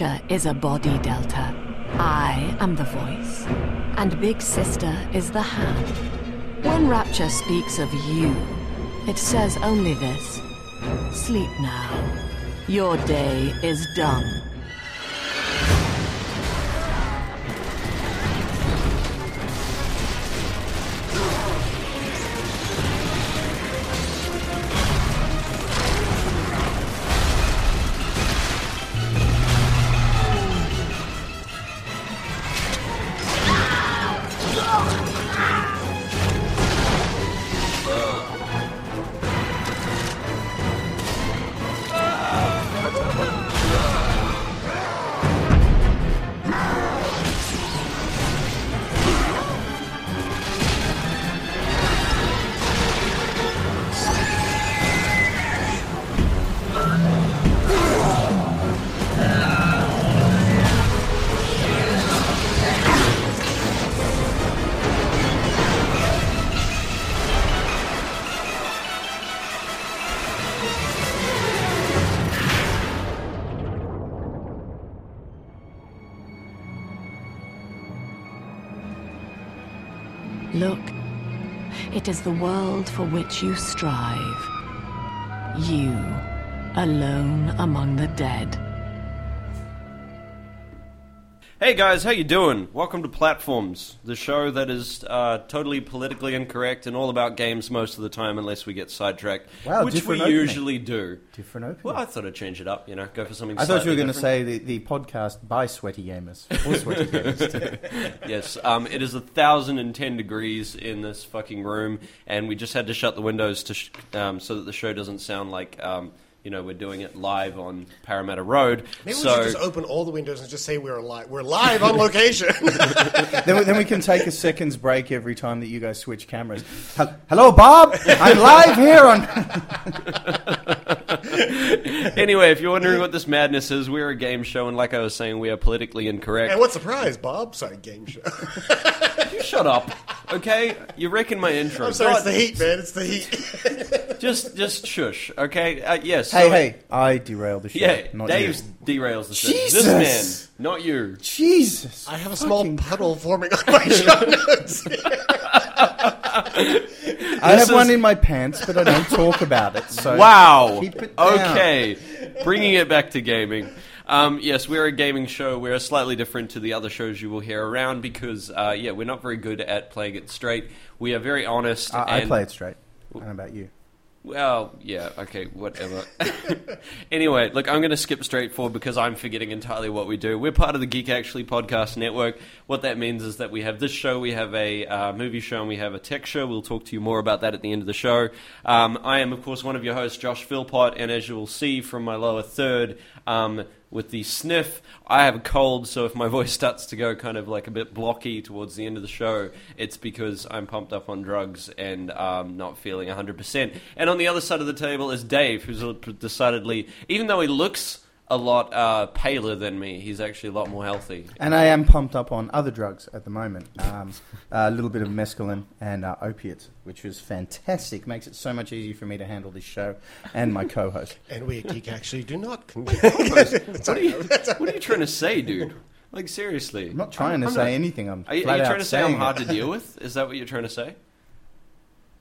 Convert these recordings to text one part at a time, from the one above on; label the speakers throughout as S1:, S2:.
S1: Rapture is a body delta. I am the voice. And Big Sister is the hand. When Rapture speaks of you, it says only this Sleep now. Your day is done. Is the world for which you strive. You, alone among the dead.
S2: Hey guys, how you doing? Welcome to Platforms, the show that is uh, totally politically incorrect and all about games most of the time, unless we get sidetracked,
S3: Wow,
S2: which we
S3: different opening.
S2: usually do.
S3: Different opening.
S2: Well, I thought I'd change it up. You know, go for something.
S3: I thought you were
S2: going
S3: to say the, the podcast by sweaty gamers or sweaty gamers.
S2: yes. Um, it is a thousand and ten degrees in this fucking room, and we just had to shut the windows to sh- um, so that the show doesn't sound like um, you know we're doing it live on Parramatta Road.
S4: Maybe
S2: so
S4: we should just open all the windows and just say we're live. We're live on location.
S3: then, we, then we can take a second's break every time that you guys switch cameras. Hello, Bob. I'm live here on.
S2: anyway, if you're wondering what this madness is, we're a game show, and like I was saying, we are politically incorrect.
S4: and what's the prize, Bob? Sorry, game show.
S2: You shut up, okay? You're wrecking my intro.
S4: I'm sorry, it's the heat, man. It's the heat.
S2: Just, just shush, okay? Uh, yes.
S3: Hey,
S2: so-
S3: hey! I derailed the show.
S2: Yeah,
S3: not
S2: Dave
S3: you.
S2: derails the show.
S3: Jesus!
S2: This man, not you.
S3: Jesus.
S4: I have a small
S3: Fucking-
S4: puddle forming on my show notes.
S3: I
S2: This
S3: have one in my pants, but I don't talk about it. So
S2: Wow.
S3: Keep it down.
S2: Okay, bringing it back to gaming. Um, yes, we're a gaming show. We're slightly different to the other shows you will hear around because, uh, yeah, we're not very good at playing it straight. We are very honest.
S3: I, I play it straight. I don't know about you.
S2: Well, yeah, okay, whatever. anyway, look, I'm going to skip straight forward because I'm forgetting entirely what we do. We're part of the Geek Actually Podcast Network. What that means is that we have this show, we have a uh, movie show, and we have a tech show. We'll talk to you more about that at the end of the show. Um, I am, of course, one of your hosts, Josh Philpott, and as you will see from my lower third, um, with the sniff, I have a cold, so if my voice starts to go kind of like a bit blocky towards the end of the show, it's because I'm pumped up on drugs and um, not feeling 100%. And on the other side of the table is Dave, who's decidedly, even though he looks a lot uh, paler than me, he's actually a lot more healthy.
S3: And I am pumped up on other drugs at the moment. Um, a little bit of mescaline and uh, opiates, which was fantastic. Makes it so much easier for me to handle this show and my co-host.
S4: and we at Geek actually do not.
S2: What are, you, what are you trying to say, dude? Like, seriously.
S3: I'm not trying to
S2: I'm
S3: say
S2: not-
S3: anything. I'm
S2: Are you, are
S3: flat
S2: you
S3: out
S2: trying to say I'm hard
S3: it.
S2: to deal with? Is that what you're trying to say?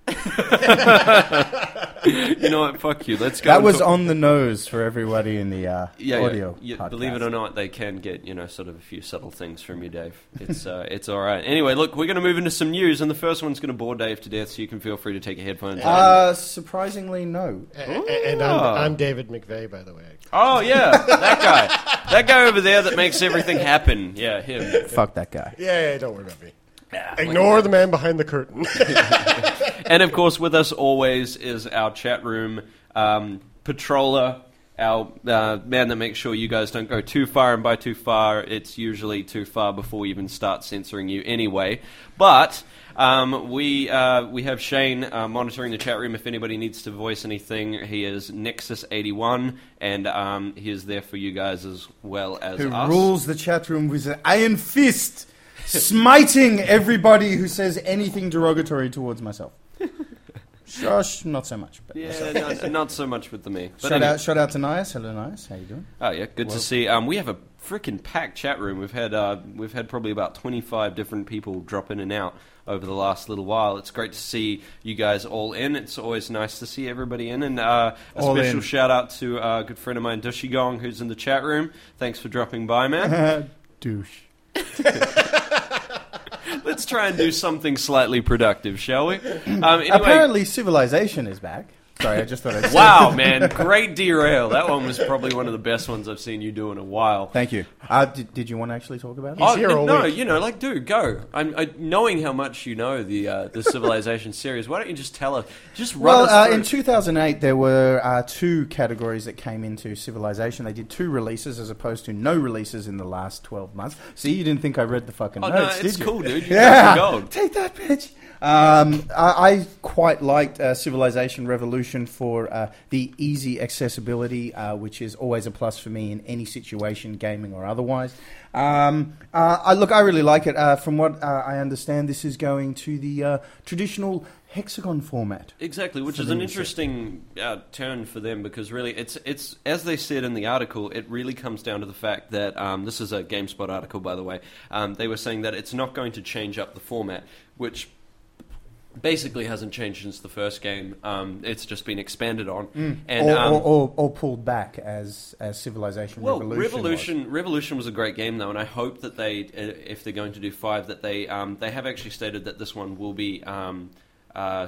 S2: you know what? Fuck you. Let's go.
S3: That
S2: and
S3: was
S2: talk-
S3: on the nose for everybody in the uh,
S2: yeah,
S3: audio.
S2: Yeah. You-
S3: podcast.
S2: believe it or not, they can get you know sort of a few subtle things from you, Dave. It's uh, it's all right. Anyway, look, we're going to move into some news, and the first one's going to bore Dave to death, so you can feel free to take your headphones off.
S3: Uh, surprisingly, no.
S4: and and I'm, I'm David McVay, by the way.
S2: Oh yeah, that guy, that guy over there that makes everything happen. Yeah, him.
S3: Fuck that guy.
S4: Yeah, yeah, don't worry about me.
S2: Yeah,
S4: Ignore the man behind the curtain.
S2: And of course, with us always is our chat room um, patroller, our uh, man that makes sure you guys don't go too far. And by too far, it's usually too far before we even start censoring you anyway. But um, we uh, we have Shane uh, monitoring the chat room. If anybody needs to voice anything, he is Nexus81, and um, he is there for you guys as well as
S3: Who
S2: us.
S3: rules the chat room with an iron fist, smiting everybody who says anything derogatory towards myself. Shush, not so much. But
S2: Yeah, not, not so much with the me. But
S3: shout
S2: anyway.
S3: out, shout out to Nias. Hello, Nias. How you doing?
S2: Oh yeah, good to see. Um, we have a freaking packed chat room. We've had uh, we've had probably about twenty five different people drop in and out over the last little while. It's great to see you guys all in. It's always nice to see everybody in. And uh, a
S3: All
S2: special
S3: in.
S2: shout out to uh, a good friend of mine, Dushy Gong, who's in the chat room. Thanks for dropping by, man.
S3: Douche.
S2: Let's try and do something slightly productive, shall we? Um, anyway,
S3: Apparently, civilization is back. Sorry, I just thought I'd say
S2: wow, man, great derail. That one was probably one of the best ones I've seen you do in a while.
S3: Thank you. Uh, did, did you want to actually talk about it?
S4: He's here all
S2: no,
S4: week.
S2: you know, like, dude, go. I'm I, knowing how much you know the uh, the Civilization series. Why don't you just tell us? Just run
S3: Well,
S2: us
S3: uh,
S2: through.
S3: in 2008, there were uh, two categories that came into Civilization. They did two releases as opposed to no releases in the last 12 months. See, you didn't think I read the fucking
S2: oh no,
S3: notes,
S2: it's
S3: did you?
S2: cool, dude. You
S3: Yeah,
S2: got gold.
S3: take that, bitch. Um, I, I quite liked uh, Civilization Revolution for uh, the easy accessibility, uh, which is always a plus for me in any situation, gaming or otherwise. Um, uh, I look, I really like it. Uh, from what uh, I understand, this is going to the uh, traditional hexagon format.
S2: Exactly, which is an interesting uh, turn for them because really, it's it's as they said in the article, it really comes down to the fact that um, this is a GameSpot article, by the way. Um, they were saying that it's not going to change up the format, which basically hasn't changed since the first game. Um, it's just been expanded on, and
S3: or,
S2: um,
S3: or, or, or pulled back as, as Civilization
S2: Well,
S3: Revolution. was.
S2: Revolution, Revolution was a great game though, and I hope that they, uh, if they're going to do five, that they um, they have actually stated that this one will be. Um, uh,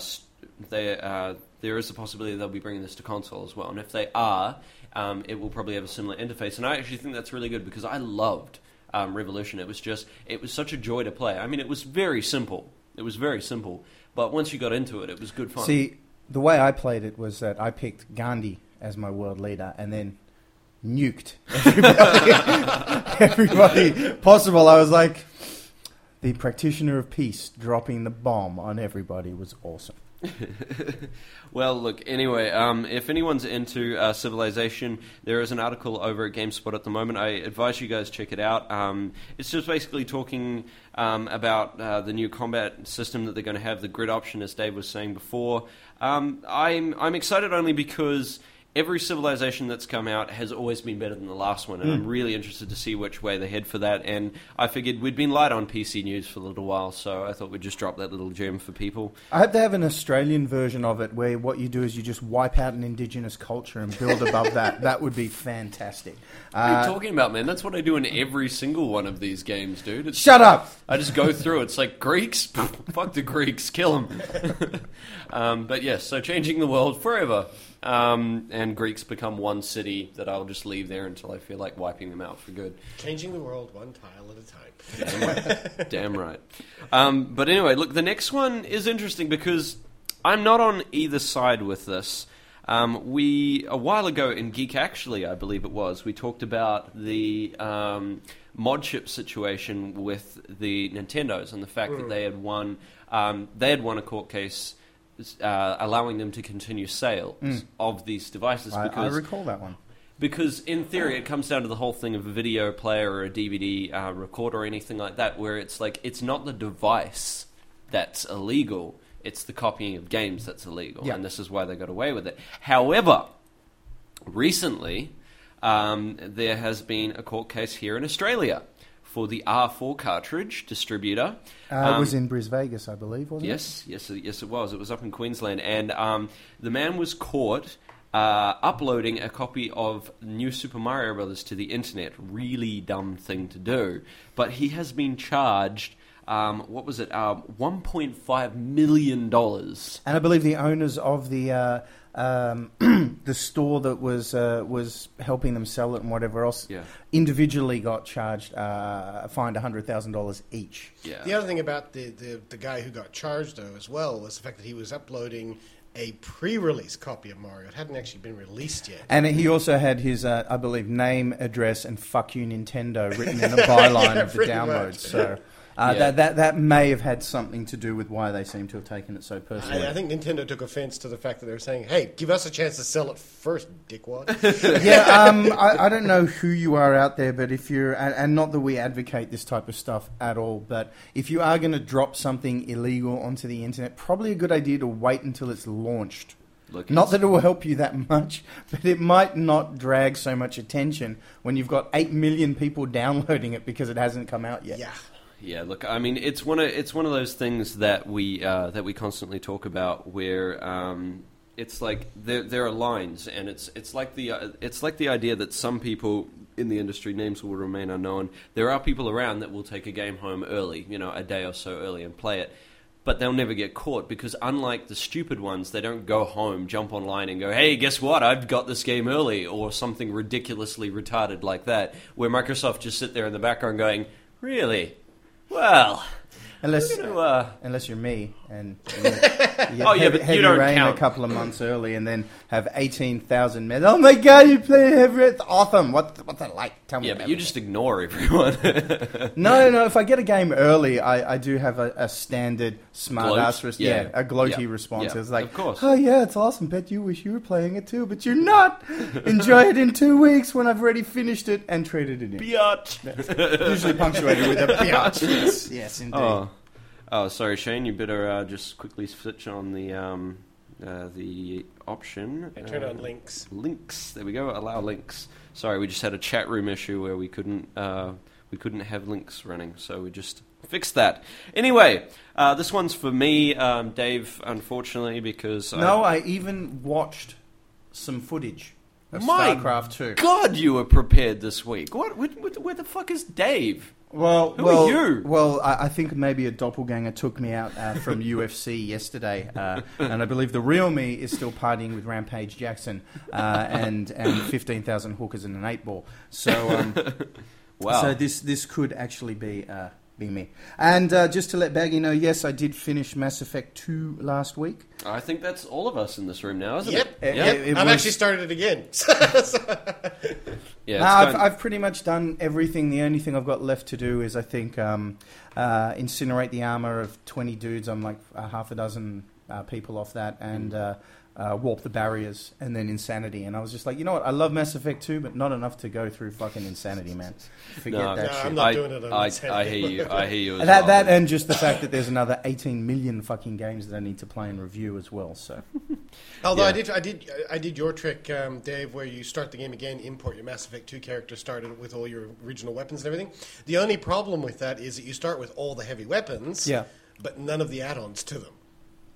S2: they, uh, there is a possibility they'll be bringing this to console as well, and if they are, um, it will probably have a similar interface. And I actually think that's really good because I loved um, Revolution. It was just, it was such a joy to play. I mean, it was very simple. It was very simple, but once you got into it, it was good fun.
S3: See, the way I played it was that I picked Gandhi as my world leader and then nuked everybody, everybody possible. I was like, the practitioner of peace dropping the bomb on everybody was awesome.
S2: Well, look, anyway, um, if anyone's into uh, Civilization, there is an article over at GameSpot at the moment. I advise you guys check it out. Um, it's just basically talking um, about uh, the new combat system that they're going to have, the grid option, as Dave was saying before. Um, I'm, I'm excited only because every Civilization that's come out has always been better than the last one, and I'm really interested to see which way they head for that. And I figured we'd been light on PC news for a little while, so I thought we'd just drop that little gem for people.
S3: I hope they have an Australian version of it where what you do is you just wipe out an indigenous culture and build above that. That would be fantastic.
S2: What are
S3: Uh,
S2: you talking about, man? That's what I do in every single one of these games, dude. It's,
S3: shut up!
S2: I just go through. It's like Greeks, fuck the Greeks, kill them. um, but yes, so changing the world forever, um, and Greeks become one city that I'll just leave there until I feel like wiping them out for good.
S4: Changing the world one tile at a time.
S2: Damn right. Damn right. Um, but anyway, look, the next one is interesting because I'm not on either side with this. Um, we a while ago in Geek Actually, I believe it was, we talked about the um, mod chip situation with the Nintendos and the fact that they had won um, they had won a court case. Uh, allowing them to continue sales of these devices
S3: I, I
S2: because
S3: recall that one.
S2: because in theory, it comes down to the whole thing of a video player or a DVD uh, recorder or anything like that, where it's like it's not the device that's illegal; it's the copying of games that's illegal,
S3: Yeah.
S2: and this is why they got away with it. However, recently um, there has been a court case here in Australia for the R4 cartridge distributor.
S3: Uh,
S2: Um,
S3: it was in Bris Vegas, I believe, wasn't it?
S2: Yes, yes, it- yes, it was. It was up in Queensland, and um, the man was caught uh, uploading a copy of New Super Mario Brothers to the internet. Really dumb thing to do, but he has been charged. Um, what was it? Um, One point five million dollars.
S3: And I believe the owners of the uh, um, the store that was uh, was helping them sell it and whatever else
S2: Yeah,
S3: individually got charged uh, fined hundred thousand dollars each.
S2: yeah.
S4: The other thing about the, the, the guy who got charged, though, as well, was the fact that he was uploading a pre-release copy of Mario. It hadn't actually been released yet.
S3: And he also had his, uh, I believe, name, address, and "fuck you Nintendo" written in the byline
S4: Yeah,
S3: of the download.
S4: much.
S3: So Uh,
S2: Yeah.
S3: that, that that may have had something to do with why they seem to have taken it so personally.
S4: I, I think Nintendo took offense to the fact that they were saying, "Hey, give us a chance to sell it first, dickwad."
S3: yeah, um, I, I don't know who you are out there, but if you're, and, and not that we advocate this type of stuff at all, but if you are going to drop something illegal onto the internet, probably a good idea to wait until it's launched.
S2: Look,
S3: Not that it will help you that much, but it might not drag so much attention when you've got 8 million people downloading it because it hasn't come out yet.
S4: yeah.
S2: Yeah, look, I mean, it's one of it's one of those things that we uh, that we constantly talk about, where um, it's like there there are lines, and it's it's like the uh, it's like the idea that some people in the industry names will remain unknown. There are people around that will take a game home early, you know, a day or so early, and play it. But they'll never get caught because, unlike the stupid ones, they don't go home, jump online, and go, "Hey, guess what? I've got this game early," or something ridiculously retarded like that. Where Microsoft just sit there in the background going, "Really? Well,
S3: Unless,
S2: know, uh,
S3: unless you're me and, and you, you
S2: Oh, yeah,
S3: heavy,
S2: but you
S3: heavy
S2: don't
S3: rain
S2: count.
S3: a couple of months early and then have 18,000 men. Oh my god, you play heavy rain. It's awesome. What, what's that like? Tell me
S2: yeah,
S3: about
S2: but you just ignore everyone.
S3: No, no. If I get a game early, I, I do have a, a standard smart
S2: Gloat?
S3: ass, res-
S2: Yeah.
S3: yeah. a gloaty
S2: Yeah.
S3: response.
S2: Yeah.
S3: It's like,
S2: Of course.
S3: oh yeah, it's awesome. Bet you wish you were playing it too, but you're not. Enjoy it in two weeks when I've already finished it and traded it in.
S2: Biatch.
S3: Usually punctuated with a biatch. Yes, yes, indeed.
S2: Oh. Oh, sorry, Shane. You better uh, just quickly switch on the um, uh, the option.
S4: And turn
S2: uh,
S4: on links.
S2: Links. There we go. Allow links. Sorry, we just had a chat room issue where we couldn't uh, we couldn't have links running, so we just fixed that. Anyway, uh, this one's for me, um, Dave. Unfortunately, because
S3: No, I even watched some footage of
S2: My
S3: StarCraft 2.
S2: God, you were prepared this week. What? Where, where the fuck is Dave?
S3: Well,
S2: Who
S3: well,
S2: are you?
S3: well, I, I think maybe a doppelganger took me out uh, from UFC yesterday, uh, and I believe the real me is still partying with Rampage Jackson uh, and and fifteen thousand hookers and an eight ball. So, um,
S2: Wow.
S3: so this this could actually be. Uh, be me. And uh, just to let Baggy know, yes, I did finish Mass Effect 2 last week.
S2: I think that's all of us in this room now, isn't
S4: Yep.
S2: it?
S3: It-
S2: Yep.
S3: it- it
S4: I've
S3: was-
S4: actually started it again.
S2: Yeah,
S3: No, I've, I've pretty much done everything. The only thing I've got left to do is, I think, um, uh, incinerate the armor of 20 dudes. I'm like a half a dozen uh, people off that, and uh, uh, warp the barriers, and then insanity. And I was just like, you know what? I love Mass Effect 2, but not enough to go through fucking insanity, man. Forget
S2: No,
S3: that
S4: No,
S3: shit.
S4: I'm not
S2: I,
S4: doing it on
S2: I,
S4: Insanity.
S2: I hear you. I hear you. As
S3: that,
S2: well.
S3: that and just the fact that there's another 18 million fucking games that I need to play and review as well. So
S4: Although
S2: Yeah.
S4: I did, I did, I did your trick, um, Dave, where you start the game again, import your Mass Effect Two character, start it with all your original weapons and everything. The only problem with that is that you start with all the heavy weapons,
S3: Yeah.
S4: but none of the add-ons to them.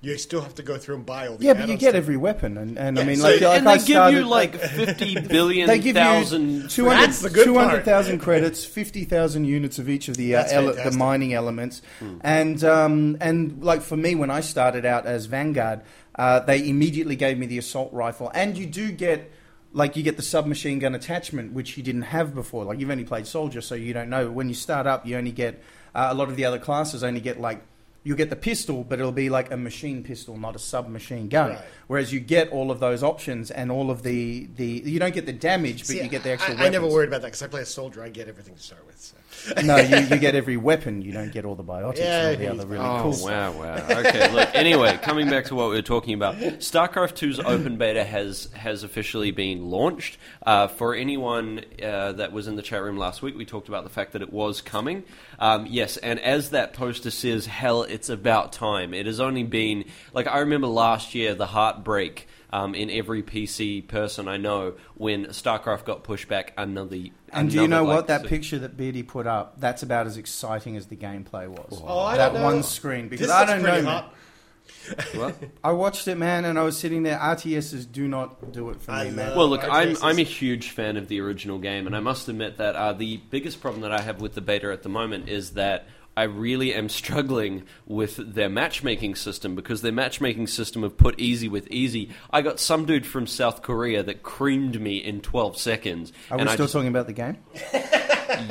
S4: You still have to go through and buy all the
S3: yeah, but you get
S4: to
S3: every weapon, and, and I mean,
S4: so-
S3: like, like
S2: and
S3: I
S2: they give
S3: started,
S2: you like fifty billion
S3: They give
S2: thousand.
S3: you 200
S4: That's the good
S3: 200,000 credits, 50,000 units of each of the uh, ele- the mining elements. And um, and like for me when I started out as Vanguard, uh, they immediately gave me the assault rifle and you do get like you get the submachine gun attachment which you didn't have before. Like you've only played soldier so you don't know. When you start up you only get uh, a lot of the other classes only get like you get the pistol, but it'll be like a machine pistol, not a submachine gun.
S4: Right.
S3: Whereas you get all of those options and all of the, the you don't get the damage, but
S4: See,
S3: you get the actual.
S4: I, I never worried about that because I play a soldier. I get everything to start with. So.
S3: no, you, you get every weapon. You don't get all the biotics
S4: Yeah,
S3: and all the other really
S2: Oh
S3: cool stuff.
S2: wow, wow. Okay, look. Anyway, coming back to what we were talking about, StarCraft 2's open beta has has officially been launched. Uh, for anyone uh, that was in the chat room last week, we talked about the fact that it was coming. Um, yes, and as that poster says, hell, it's about time. It has only been like I remember last year the heartbreak. Um, in every PC person I know, when StarCraft got pushed back another.
S3: And do you know what? That picture that Beardy put up, that's about as exciting as the gameplay was.
S4: Oh, I
S3: that
S4: don't know.
S3: one screen. Because
S4: This
S3: I don't know. man.
S2: What?
S3: I watched it, man, and I was sitting there. RTSs do not do it for
S4: I
S3: me, man.
S4: love-
S2: Well, look, I'm. I'm a huge fan of the original game, and I must admit that uh, the biggest problem that I have with the beta at the moment is that I really am struggling with their matchmaking system because their matchmaking system of put easy with easy. I got some dude from South Korea that creamed me in 12 seconds.
S3: Are we
S2: I
S3: still
S2: just-
S3: talking about the game?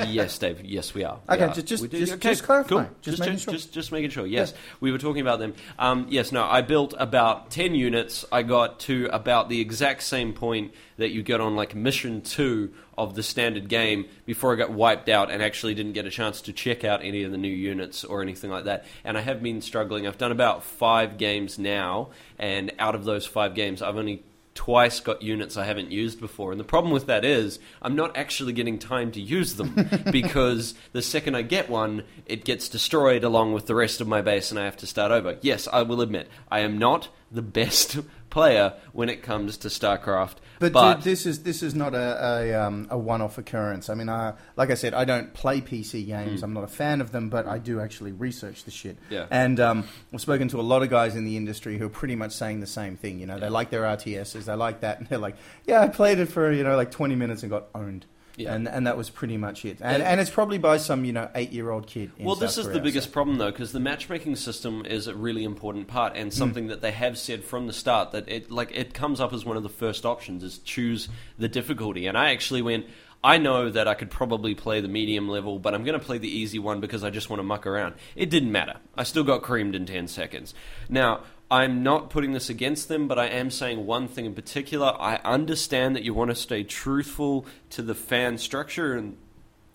S2: yes, Dave. Yes, we are. We
S3: Okay,
S2: are.
S3: ju- just- just- just clarify.
S2: Cool.
S3: Just
S2: Just,
S3: making sure.
S2: just, just making sure. Yes, we were talking about them. Um, yes, no, I built about ten units. I got to about the exact same point that you get on like mission two of the standard game before I got wiped out and actually didn't get a chance to check out any of the new units or anything like that. And I have been struggling. I've done about five games now, and out of those five games, I've only twice got units I haven't used before. And the problem with that is I'm not actually getting time to use them because the second I get one, it gets destroyed along with the rest of my base and I have to start over. Yes, I will admit, I am not the best player when it comes to StarCraft.
S3: But,
S2: But,
S3: dude, this is this is not a a, um, a one-off occurrence. I mean, I, like I said, I don't play PC games. I'm not a fan of them, but I do actually research the shit.
S2: Yeah.
S3: And um, I've spoken to a lot of guys in the industry who are pretty much saying the same thing. You know, they like their RTSs, they like that, and they're like, "Yeah, I played it for you know like 20 minutes and got owned."
S2: Yeah.
S3: And and that was pretty much it. And
S2: Yeah.
S3: and it's probably by some you know eight-year-old kid. In
S2: Well,
S3: South
S2: this is the biggest
S3: so-
S2: problem, though, because the matchmaking system is a really important part, and mm. something that they have said from the start that it like it comes up as one of the first options is choose the difficulty. And I actually went. I know that I could probably play the medium level, but I'm going to play the easy one because I just want to muck around. It didn't matter. I still got creamed in 10 seconds. Now, I'm not putting this against them, but I am saying one thing in particular. I understand that you want to stay truthful to the fan structure and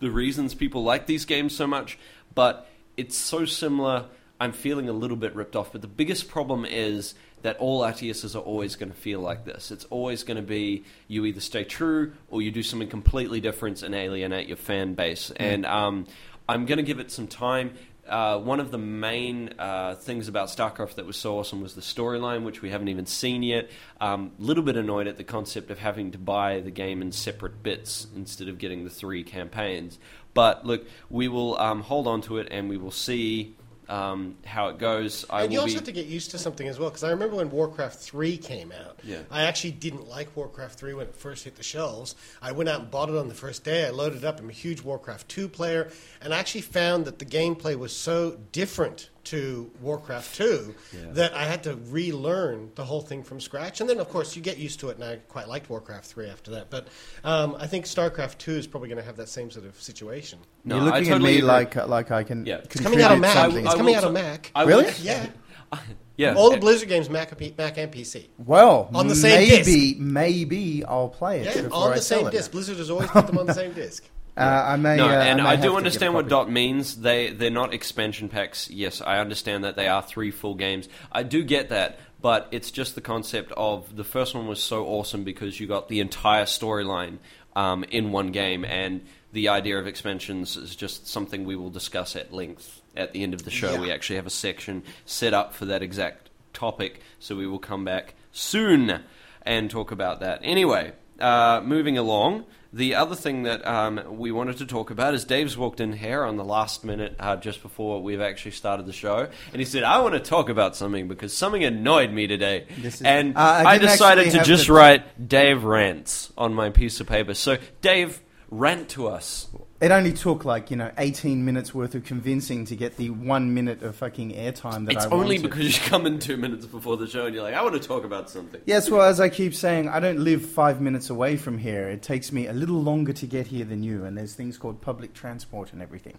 S2: the reasons people like these games so much, but it's so similar. I'm feeling a little bit ripped off. But the biggest problem is that all RTSs are always going to feel like this. It's always going to be you either stay true or you do something completely different and alienate your fan base. And um, I'm going to give it some time. Uh, one of the main uh, things about StarCraft that was so awesome was the storyline, which we haven't even seen yet. A um, little bit annoyed at the concept of having to buy the game in separate bits instead of getting the three campaigns. But look, we will um, hold on to it and we will see um, how it goes. I
S4: and you also
S2: be.
S4: have to get used to something as well, because I remember when Warcraft 3 came out,
S2: Yeah.
S4: I actually didn't like Warcraft 3 when it first hit the shelves. I went out and bought it on the first day. I loaded it up. I'm a huge Warcraft 2 player, and I actually found that the gameplay was so different to Warcraft 2
S2: Yeah.
S4: that I had to relearn the whole thing from scratch. And then, of course, you get used to it, and I quite liked Warcraft 3 after that. But um, I think StarCraft 2 is probably going to have that same sort of situation.
S2: No,
S3: You're looking
S2: I totally
S3: at me
S2: agree.
S3: like like I can.
S2: Yeah. It's
S4: It's coming out of
S3: contribute
S4: Mac.
S3: something.
S4: It's coming out of Mac.
S2: I
S3: Really?
S2: will-
S4: Yeah.
S2: yeah.
S4: All the Blizzard games, Mac, Mac and PC.
S3: Well,
S4: On the same
S3: maybe maybe I'll play it
S4: Yeah, on the
S3: sell
S4: same
S3: it.
S4: disc. Blizzard has always put them on the same disc.
S3: Uh, I may.
S2: No,
S3: uh,
S2: and
S3: may
S2: I, do understand what dot means. They they're not expansion packs. Yes, I understand that they are three full games. I do get that, but it's just the concept of the first one was so awesome because you got the entire storyline um, in one game, and the idea of expansions is just something we will discuss at length at the end of the show.
S4: Yeah.
S2: We actually have a section set up for that exact topic, so we will come back soon and talk about that. Anyway, uh, moving along. The other thing that um, we wanted to talk about is Dave's walked in here on the last minute, uh, just before we've actually started the show, and he said, "I want to talk about something because something annoyed me today."
S3: This is-
S2: and
S3: Uh, I
S2: I, decided to just
S3: the-
S2: write Dave rants on my piece of paper. So, Dave, rant to us.
S3: It only took like you know 18 minutes worth of convincing to get the one minute of fucking airtime that
S2: It's
S3: I
S2: only
S3: wanted.
S2: because you come in two minutes before the show and you're like, "I want to talk about something."
S3: Yes, well, as I keep saying, I don't live five minutes away from here. It takes me a little longer to get here than you, and there's things called public transport and everything.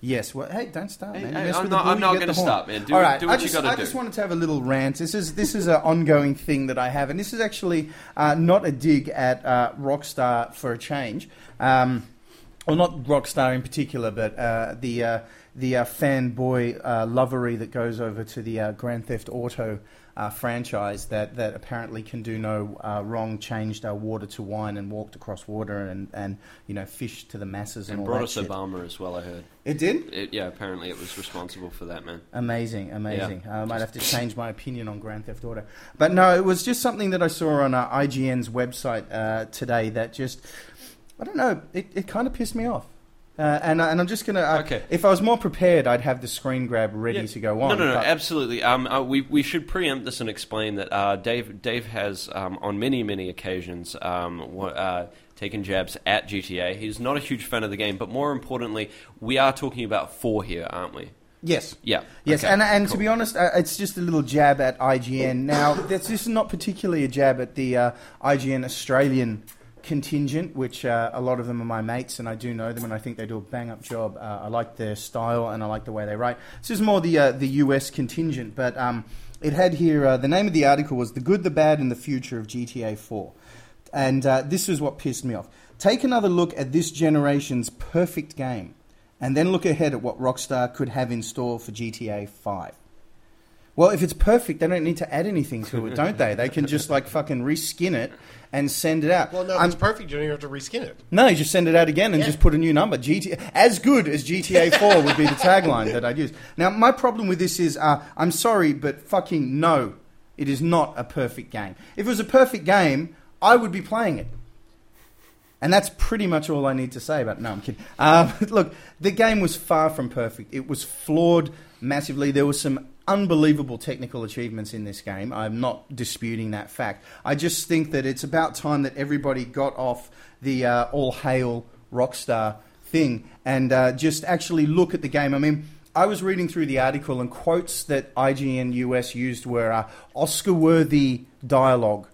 S3: Yes, well, hey, don't start, man.
S2: hey, I'm not- I'm not gonna
S3: the
S2: stop, man. Do-
S3: All right,
S2: do what
S3: I
S2: you
S3: just,
S2: gotta do.
S3: I just wanted to have a little rant. This is this is an ongoing thing that I have, and this is actually uh, not a dig at uh, Rockstar for a change. Um, well, not Rockstar in particular, but uh, the uh, the uh, fanboy uh, lovery that goes over to the uh, Grand Theft Auto uh, franchise that, that apparently can do no uh, wrong, changed uh, water to wine and walked across water and, and you know fished to the masses and,
S2: And
S3: all
S2: brought
S3: that
S2: us
S3: shit.
S2: Obama as well. I heard.
S3: It did.
S2: It, yeah, apparently it was responsible for that, man.
S3: Amazing, amazing. I might have to change my opinion on Grand Theft Auto. But no, it was just something that I saw on uh, IGN's website uh, today that just, I don't know, it, it kind of pissed me off. Uh, and, and I'm just going to, uh,
S2: Okay.
S3: if I was more prepared, I'd have the screen grab ready
S2: Yeah.
S3: to go on.
S2: No, no, no,
S3: but-
S2: absolutely. Um, uh, we we should preempt this and explain that uh, Dave Dave has um, on many many occasions um, uh, taken jabs at GTA. He's not a huge fan of the game, but more importantly, we are talking about four here, aren't we?
S3: Yes.
S2: Yeah.
S3: Yes,
S2: Okay,
S3: and and to be honest, uh, it's just a little jab at IGN. Now, this is not particularly a jab at the uh, IGN Australian contingent, which uh, a lot of them are my mates, and I do know them, and I think they do a bang up job. Uh, I like their style, and I like the way they write. This is more the uh, the US contingent, but um, it had here uh, the name of the article was "The Good, the Bad, and the Future of GTA 4," and uh, this is what pissed me off. Take another look at this generation's perfect game, and then look ahead at what Rockstar could have in store for GTA 5. Well, if it's perfect, they don't need to add anything to it, don't they? They can just like fucking reskin it and send it out.
S4: Well, no, if
S3: I'm-
S4: it's perfect. You don't even have to reskin it.
S3: no, you just send it out again and
S4: Yeah.
S3: just put a new number. GT as good as GTA 4 would be the tagline that I'd use. Now, my problem with this is, uh, I'm sorry, but fucking no, it is not a perfect game. If it was a perfect game, I would be playing it. And that's pretty much all I need to say about it. No, I'm kidding. Um, look, the game was far from perfect. It was flawed massively. There were some unbelievable technical achievements in this game. I'm not disputing that fact. I just think that it's about time that everybody got off the uh, all hail Rockstar thing and uh, just actually look at the game. I mean, I was reading through the article, and quotes that IGN US used were uh, Oscar worthy dialogue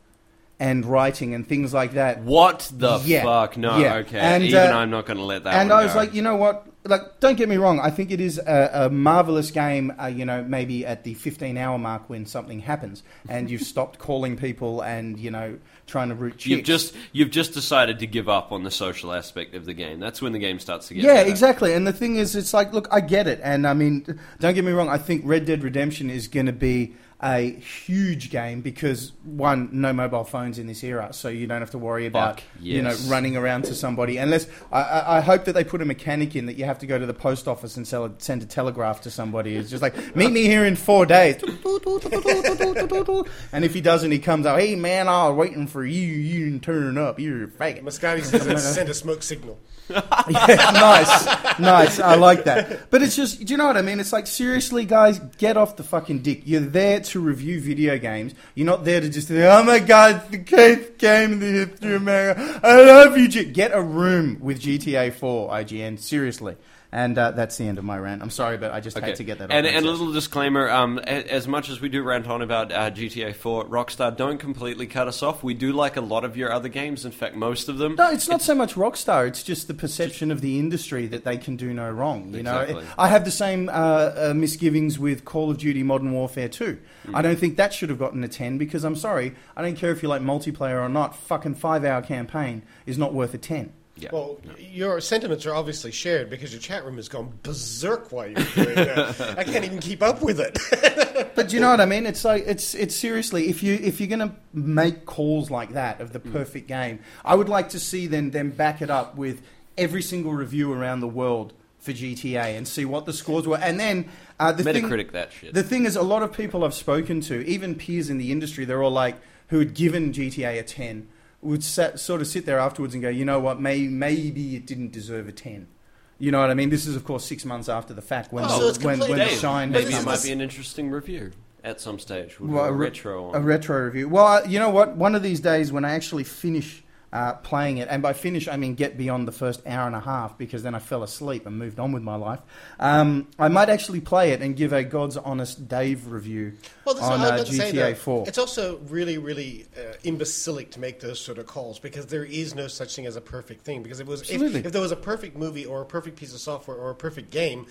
S3: and writing and things like that.
S2: What the
S3: Yeah.
S2: fuck? No,
S3: Yeah.
S2: okay.
S3: And,
S2: Even
S3: uh,
S2: I'm not going to let that.
S3: and I was
S2: go.
S3: like, you know what? Like, don't get me wrong. I think it is a, a marvelous game. Uh, you know, maybe at the 15-hour mark when something happens and you've stopped calling people and you know trying to root chicks.
S2: You've just you've just decided to give up on the social aspect of the game. That's when the game starts to get
S3: yeah,
S2: better.
S3: exactly. And the thing is, it's like, look, I get it, and I mean, don't get me wrong. I think Red Dead Redemption is going to be a huge game because one, no mobile phones in this era, so you don't have to worry about
S2: Fuck,
S3: you know running around to somebody. Unless I, I, I hope that they put a mechanic in that you have to go to the post office and sell a, send a telegraph to somebody. It's just like meet me here in four days. and if he doesn't, he comes out. Hey man, I was waiting for you. You didn't turn up. You're a faggot.
S4: Moscati says send a smoke signal.
S3: Nice, nice. I like that. But it's just, do you know what I mean? It's like, seriously, guys, get off the fucking dick. You're there to review video games. You're not there to just, oh my god, it's the eighth game in the history of America. I love you. Get a room with GTA 4, IGN. Seriously. And uh, that's the end of my rant. I'm sorry, but I just had to get that
S2: and, and a little disclaimer: um, a- as much as we do rant on about uh, GTA 4, Rockstar don't completely cut us off. We do like a lot of your other games. In fact, most of them.
S3: No, it's not so much Rockstar. It's just the perception of the industry that they can do no wrong. You know, I have the same uh, uh, misgivings with Call of Duty: Modern Warfare 2.
S2: Mm.
S3: I don't think that should have gotten a ten because I'm sorry, I don't care if you like multiplayer or not. Fucking five-hour campaign is not worth a ten.
S2: Yeah.
S4: Well, your sentiments are obviously shared because your chat room has gone berserk while you're doing that. I can't even keep up with it.
S3: But do you know what I mean? It's like it's it's seriously if you if you're gonna make calls like that of the
S2: Mm.
S3: perfect game, I would like to see them them back it up with every single review around the world for GTA and see what the scores were, and then uh, the thing-
S2: Metacritic that shit.
S3: The thing is, a lot of people I've spoken to, even peers in the industry, they're all like, who had given GTA a 10, would sat, sort of sit there afterwards and go, you know what, may, maybe it didn't deserve a 10. You know what I mean? This is, of course, six months after the fact when,
S4: Oh,
S3: the,
S4: so it's
S3: when, when the shine
S2: maybe it might be an interesting review at some stage. We'll
S3: Well,
S2: a
S3: a re-
S2: retro
S3: A retro review. Well, you know what? One of these days when I actually finish uh, playing it, and by finish I mean get beyond the first hour and a half because then I fell asleep and moved on with my life. Um, I might actually play it and give a God's honest Dave review
S4: Well,
S3: on uh,
S4: was about to say,
S3: GTA
S4: though.
S3: 4.
S4: It's also really, really uh, imbecilic to make those sort of calls because there is no such thing as a perfect thing. Because it was if, if there was a perfect movie or a perfect piece of software or a perfect game,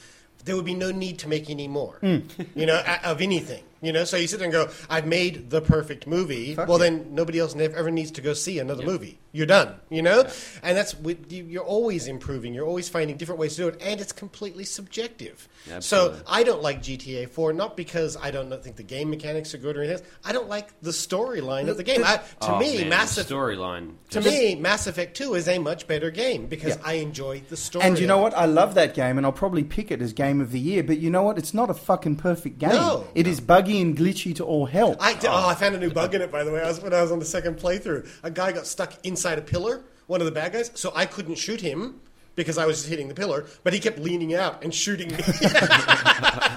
S4: there would be no need to make any more.
S3: Hmm.
S4: You know, of anything. You know, so you sit there and go, "I've made the perfect movie."
S3: Fuck
S4: well,
S3: yeah.
S4: then nobody else ever needs to go see another movie. You're done. You know, and that's you- you're always improving. You're always finding different ways to do it, and it's completely subjective.
S2: Absolutely.
S4: So I don't like GTA 4, not because I don't think the game mechanics are good or anything. else. I don't like the storyline of the game. I, to
S2: oh,
S4: me,
S2: man,
S4: Mass Effect.
S2: storyline.
S4: To me, Mass Effect 2 is a much better game because
S3: Yeah.
S4: I enjoy the story.
S3: And you know what? I love that game, and I'll probably pick it as game of the year. But you know what? It's not a fucking perfect game.
S4: No.
S3: It is buggy and glitchy to all hell.
S4: I, oh. I found a new bug in it, by the way. I was, when I was on the second playthrough, a guy got stuck inside a pillar, one of the bad guys, so I couldn't shoot him because I was just hitting the pillar, but he kept leaning out and shooting me.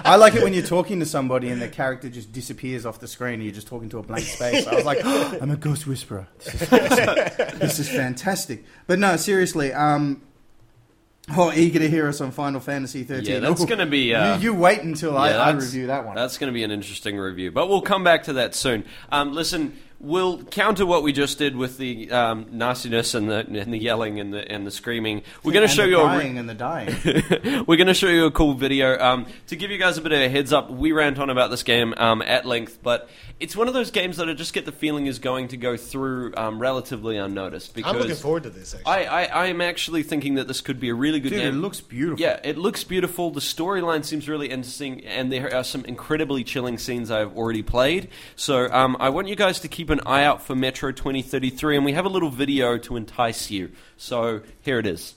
S3: I like it when you're talking to somebody and their character just disappears off the screen and you're just talking to a blank space. I was like, I'm a ghost whisperer. This is. This is fantastic. But no, seriously, um, oh, eager to hear us on Final Fantasy 13.
S2: Yeah, that's
S3: Ooh,
S2: gonna be, uh,
S3: you, you wait until I,
S2: Yeah,
S3: I
S2: that's-
S3: review that one.
S2: That's going to be an interesting review, but we'll come back to that soon. Um, listen, we'll counter what we just did with the um, nastiness and the and the yelling and the and the screaming. We're going to
S3: And
S2: show
S3: the
S2: you a. re-
S3: dying and the dying.
S2: We're going to show you a cool video. Um, to give you guys a bit of a heads up, we rant on about this game um, at length, but it's one of those games that I just get the feeling is going to go through um, relatively unnoticed. Because
S4: I'm looking forward to this. Actually,
S2: I, I, I am actually thinking that this could be a really good
S3: Dude,
S2: game.
S3: it looks beautiful.
S2: Yeah, it looks beautiful. The storyline seems really interesting, and there are some incredibly chilling scenes I've already played. So um, I want you guys to keep an eye out for Metro 2033, and we have a little video to entice you. So here it is.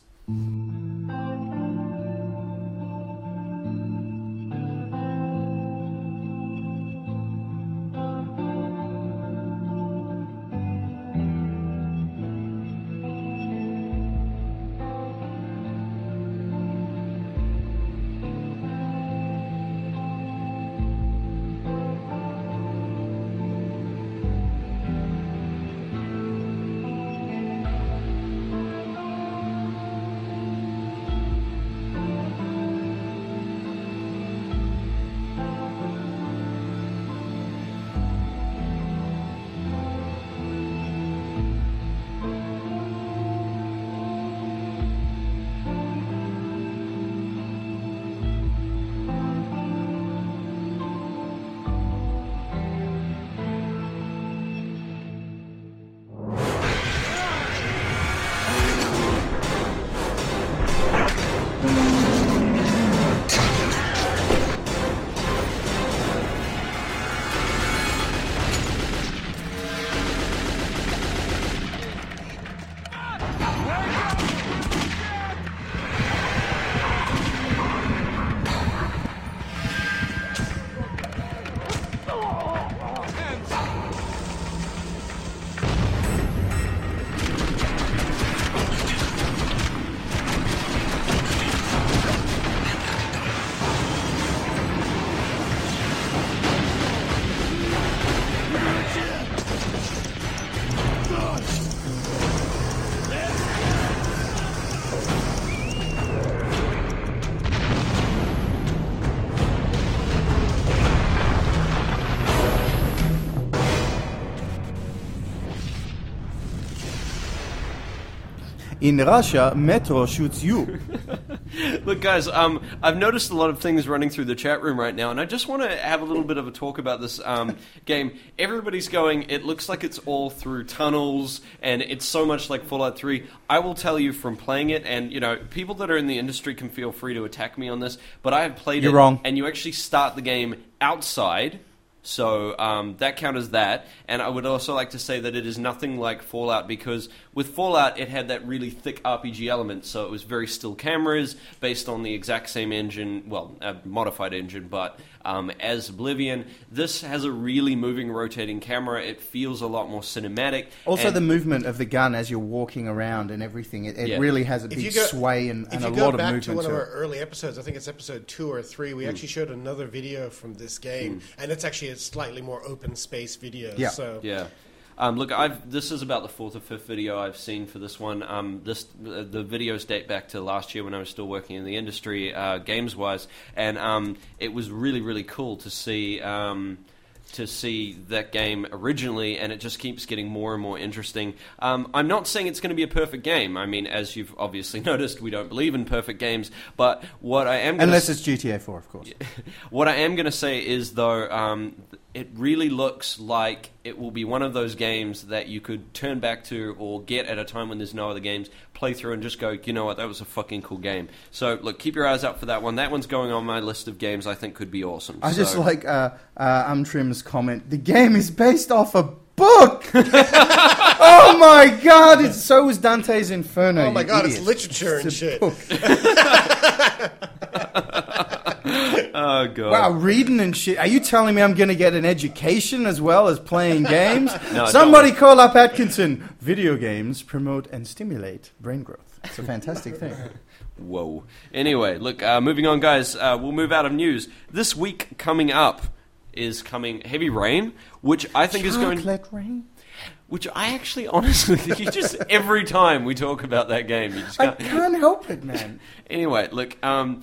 S3: In Russia, Metro shoots you.
S2: Look, guys, um, I've noticed a lot of things running through the chat room right now, and I just want to have a little bit of a talk about this um, game. Everybody's going, it looks like it's all through tunnels, and it's so much like Fallout 3. I will tell you from playing it, and, you know, people that are in the industry can feel free to attack me on this, but I have played
S3: You're
S2: it,
S3: wrong.
S2: and you actually start the game outside. So um, that counters that, and I would also like to say that it is nothing like Fallout because with Fallout it had that really thick RPG element, so it was very still cameras based on the exact same engine, well, a modified engine, but um, as Oblivion, this has a really moving, rotating camera. It feels a lot more cinematic.
S3: Also,
S2: and-
S3: the movement of the gun as you're walking around and everything, it, it
S2: Yeah.
S3: really has a
S4: If
S3: big
S4: go-
S3: sway and,
S4: if
S3: and
S4: you
S3: a
S4: go
S3: lot of
S4: back
S3: movement
S4: to one of our
S3: it.
S4: early episodes, I think it's episode two or three, we actually showed another video from this game, and it's actually a slightly more open space video.
S3: Yeah.
S4: So
S2: Yeah. Um, look, I've this is about the fourth or fifth video I've seen for this one. Um, this the videos date back to last year when I was still working in the industry, uh, games wise, and um, it was really really cool to see. Um, to see that game originally, and it just keeps getting more and more interesting. Um, I'm not saying it's going to be a perfect game. I mean, as you've obviously noticed, we don't believe in perfect games. But what I am
S3: Unless it's GTA 4, of course.
S2: what I am going to say is, though, um, it really looks like it will be one of those games that you could turn back to or get at a time when there's no other games, play through and just go, you know what, that was a fucking cool game. So, look, keep your eyes out for that one. That one's going on my list of games I think could be awesome.
S3: I just like uh, uh, Umtrim's comment. The game is based off a book. oh my god! It's so was Dante's Inferno.
S4: Oh my
S3: you
S4: God, it's
S3: idiot.
S4: literature and
S3: a
S4: shit.
S2: Oh, God.
S3: Wow, reading and shit. Are you telling me I'm going to get an education as well as playing games?
S2: No,
S3: Somebody call up Atkinson. Video games promote and stimulate brain growth. It's a fantastic thing.
S2: Whoa. Anyway, look, uh, moving on, guys. Uh, we'll move out of news. This week coming up is coming Heavy Rain, which I think is going.
S3: Chocolate rain.
S2: Which I actually, honestly, you just every time we talk about that game, you just
S3: I
S2: can't.
S3: can't help it, man.
S2: Anyway, look, um,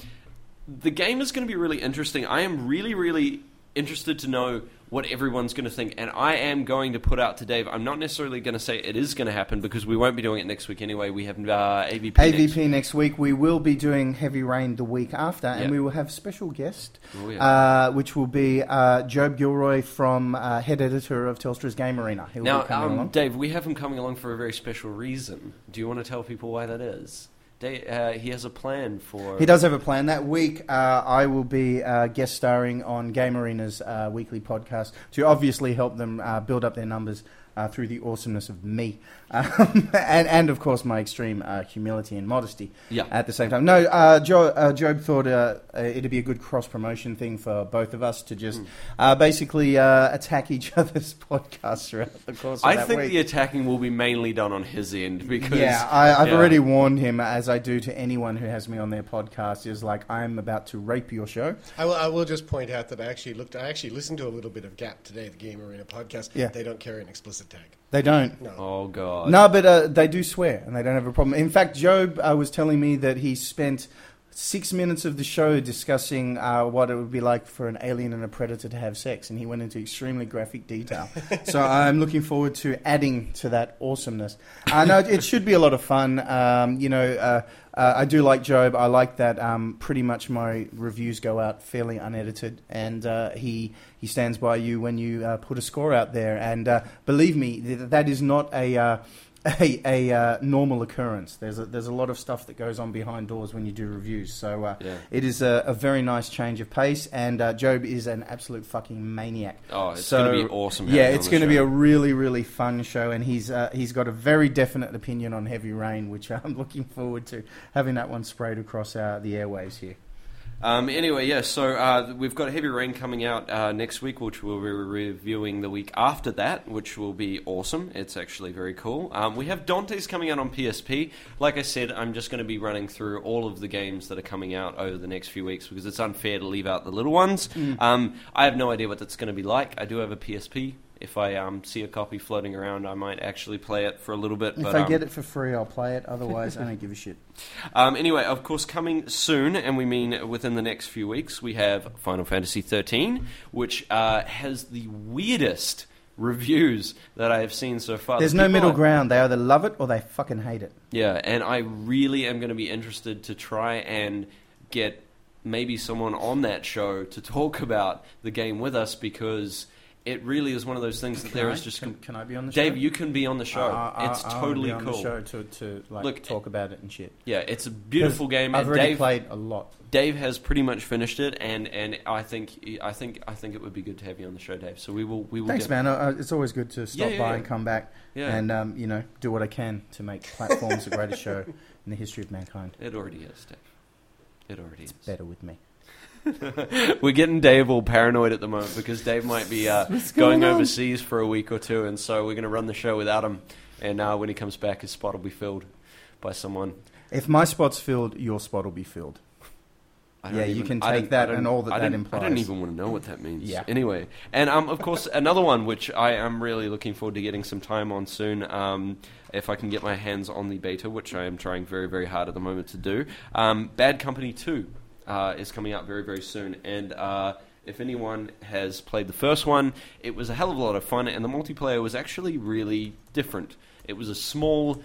S2: the game is going to be really interesting. I am really, really interested to know what everyone's going to think. And I am going to put out to Dave. I'm not necessarily going to say it is going to happen because we won't be doing it next week anyway. We have uh, AVP.
S3: AVP
S2: next.
S3: next. week. We will be doing Heavy Rain the week after, and
S2: Yeah.
S3: we will have special guest,
S2: Oh, yeah.
S3: uh, which will be uh, Joab Gilroy from uh, head editor of Telstra's Game Arena. He'll
S2: Now,
S3: be coming
S2: um,
S3: along.
S2: Dave, we have him coming along for a very special reason. Do you want to tell people why that is? Uh, he has a plan for.
S3: He does have a plan. That week, uh, I will be uh, guest starring on Game Arena's uh, weekly podcast to obviously help them uh, build up their numbers uh, through the awesomeness of me. Um, and, and, of course, my extreme uh, humility and modesty
S2: Yeah.
S3: at the same time. No, uh, jo- uh, Joab thought uh, uh, it'd be a good cross promotion thing for both of us to just uh, basically uh, attack each other's podcasts throughout the course of
S2: I
S3: that
S2: think
S3: week.
S2: the attacking will be mainly done on his end because
S3: Yeah, I, I've
S2: yeah.
S3: already warned him, as I do to anyone who has me on their podcast, is like I'm about to rape your show.
S4: I will, I will just point out that I actually looked. I actually listened to a little bit of Gap today, the Game Arena podcast.
S3: Yeah.
S4: They don't carry an explicit tag.
S3: They don't.
S4: No.
S2: Oh god.
S3: No, but uh, they do swear, and they don't have a problem. In fact, Joab uh, was telling me that he spent six minutes of the show discussing uh, what it would be like for an alien and a predator to have sex, and he went into extremely graphic detail. so I'm looking forward to adding to that awesomeness. I know it should be a lot of fun. Um, you know, uh, I do like Joab. I like that um, pretty much my reviews go out fairly unedited, and uh, he he stands by you when you uh, put a score out there. And uh, believe me, th- that is not a uh, a, a uh, normal occurrence. There's a, there's a lot of stuff that goes on behind doors when you do reviews. So uh,
S2: Yeah.
S3: it is a, a very nice change of pace, and uh, Joab is an absolute fucking maniac.
S2: Oh, it's
S3: So,
S2: going to be awesome.
S3: Yeah, it's going to be a really really fun show, and he's uh, he's got a very definite opinion on Heavy Rain, which I'm looking forward to having that one sprayed across uh, the airwaves here.
S2: Um, anyway, yeah, so uh, we've got Heavy Rain coming out uh, next week, which we'll be reviewing the week after that, which will be awesome. It's actually very cool. Um, we have Dante's coming out on PSP. Like I said, I'm just going to be running through all of the games that are coming out over the next few weeks because it's unfair to leave out the little ones. Um, I have no idea what that's going to be like. I do have a PSP. If I um, see a copy floating around, I might actually play it for a little bit.
S3: If
S2: but,
S3: I
S2: um,
S3: get it for free, I'll play it. Otherwise, I don't give a shit.
S2: um, anyway, of course, coming soon, and we mean within the next few weeks, we have Final Fantasy XIII, which uh, has the weirdest reviews that I have seen so far.
S3: There's
S2: The
S3: no middle
S2: are-
S3: ground. They either love it or they fucking hate it.
S2: Yeah, and I really am going to be interested to try and get maybe someone on that show to talk about the game with us because it really is one of those things that
S3: Can
S2: there
S3: I?
S2: is just.
S3: Can, can I be on the show?
S2: Dave, you can be on the show.
S3: I- I-
S2: it's
S3: I wanna
S2: totally cool.
S3: The show to, to like
S2: Look,
S3: talk about it and shit.
S2: Yeah, it's a beautiful game.
S3: I've
S2: and
S3: already
S2: Dave,
S3: played a lot.
S2: Dave has pretty much finished it, and, and I think I think I think it would be good to have you on the show, Dave. So we will we will.
S3: Thanks, man. Uh, it's always good to stop
S2: Yeah, yeah,
S3: by
S2: yeah.
S3: and come back and um, you know do what I can to make platforms the greatest show in the history of mankind.
S2: it already is, Dave. It already is.
S3: Better with me.
S2: We're getting Dave all paranoid at the moment because Dave might be uh, going overseas for a week or two, and so we're going to run the show without him. And uh, when he comes back, his spot will be filled by someone.
S3: If my spot's filled, your spot will be filled.
S2: I don't
S3: Yeah, you can take that and all that
S2: I
S3: that
S2: don't- I don't even want to know what that means.
S3: Yeah.
S2: Anyway, and um, of course, another one which I am really looking forward to getting some time on soon. Um, if I can get my hands on the beta, which I am trying very, very hard at the moment to do. Um, Bad Company Two uh, is coming out very, very soon, and. Uh, if anyone has played the first one, it was a hell of a lot of fun, and the multiplayer was actually really different. It was a small,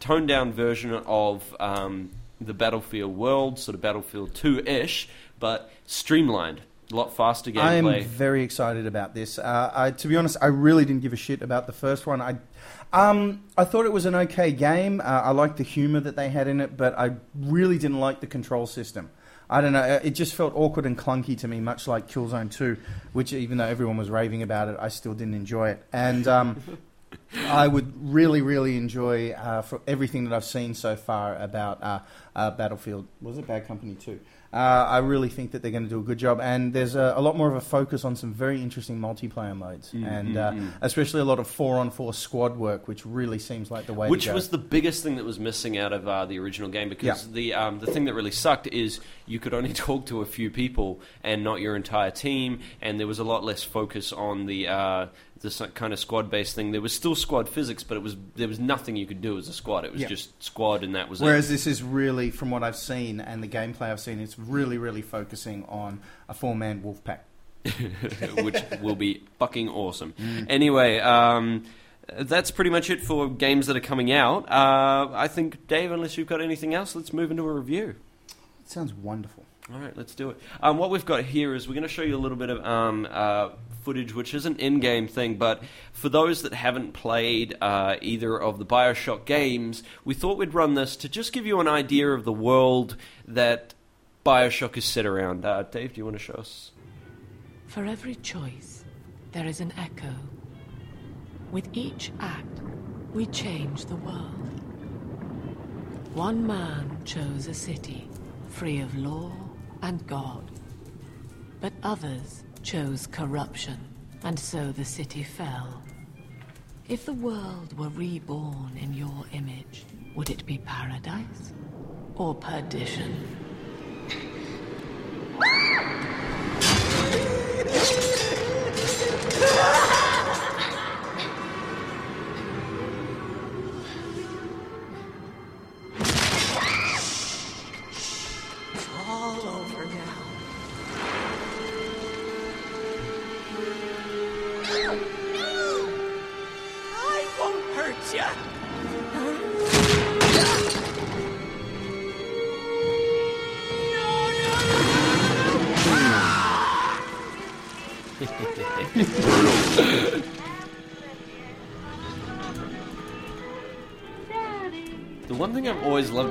S2: toned down version of um, the Battlefield world, sort of Battlefield 2 ish, but streamlined. A lot faster gameplay.
S3: I am very excited about this. Uh, I, to be honest, I really didn't give a shit about the first one. I, um, I thought it was an okay game. Uh, I liked the humor that they had in it, but I really didn't like the control system. I don't know. It just felt awkward and clunky to me, much like Killzone 2, which even though everyone was raving about it, I still didn't enjoy it. And um, I would really, really enjoy uh, for everything that I've seen so far about uh, uh, Battlefield. Was it Bad Company 2? Uh, I really think that they're going to do a good job, and there's a, a lot more of a focus on some very interesting multiplayer modes,
S2: Mm,
S3: and
S2: mm,
S3: uh,
S2: mm.
S3: especially a lot of four-on-four squad work, which really seems like the way.
S2: Which was the biggest thing that was missing out of uh, the original game because the um, the thing that really sucked is you could only talk to a few people and not your entire team, and there was a lot less focus on the uh, this kind of squad based thing. There was still squad physics, but it was there was nothing you could do as a squad. It was
S3: Yeah.
S2: just squad, and that was it.
S3: Whereas
S2: it.
S3: this is really, from what I've seen and the gameplay I've seen, it's really, really focusing on a four-man wolf pack.
S2: which will be fucking awesome. Anyway, um, that's pretty much it for games that are coming out. Uh, I think, Dave, unless you've got anything else, let's move into a review.
S3: It sounds wonderful.
S2: All right, let's do it. Um, what we've got here is we're going to show you a little bit of um, uh, footage, which is an in-game thing, but for those that haven't played uh, either of the Bioshock games, we thought we'd run this to just give you an idea of the world that Bioshock is set around. Uh, Dave, do you want to show us?
S1: For every choice, there is an echo. With each act, we change the world. One man chose a city free of law and God. But others chose corruption, and so the city fell. If the world were reborn in your image, would it be paradise or perdition?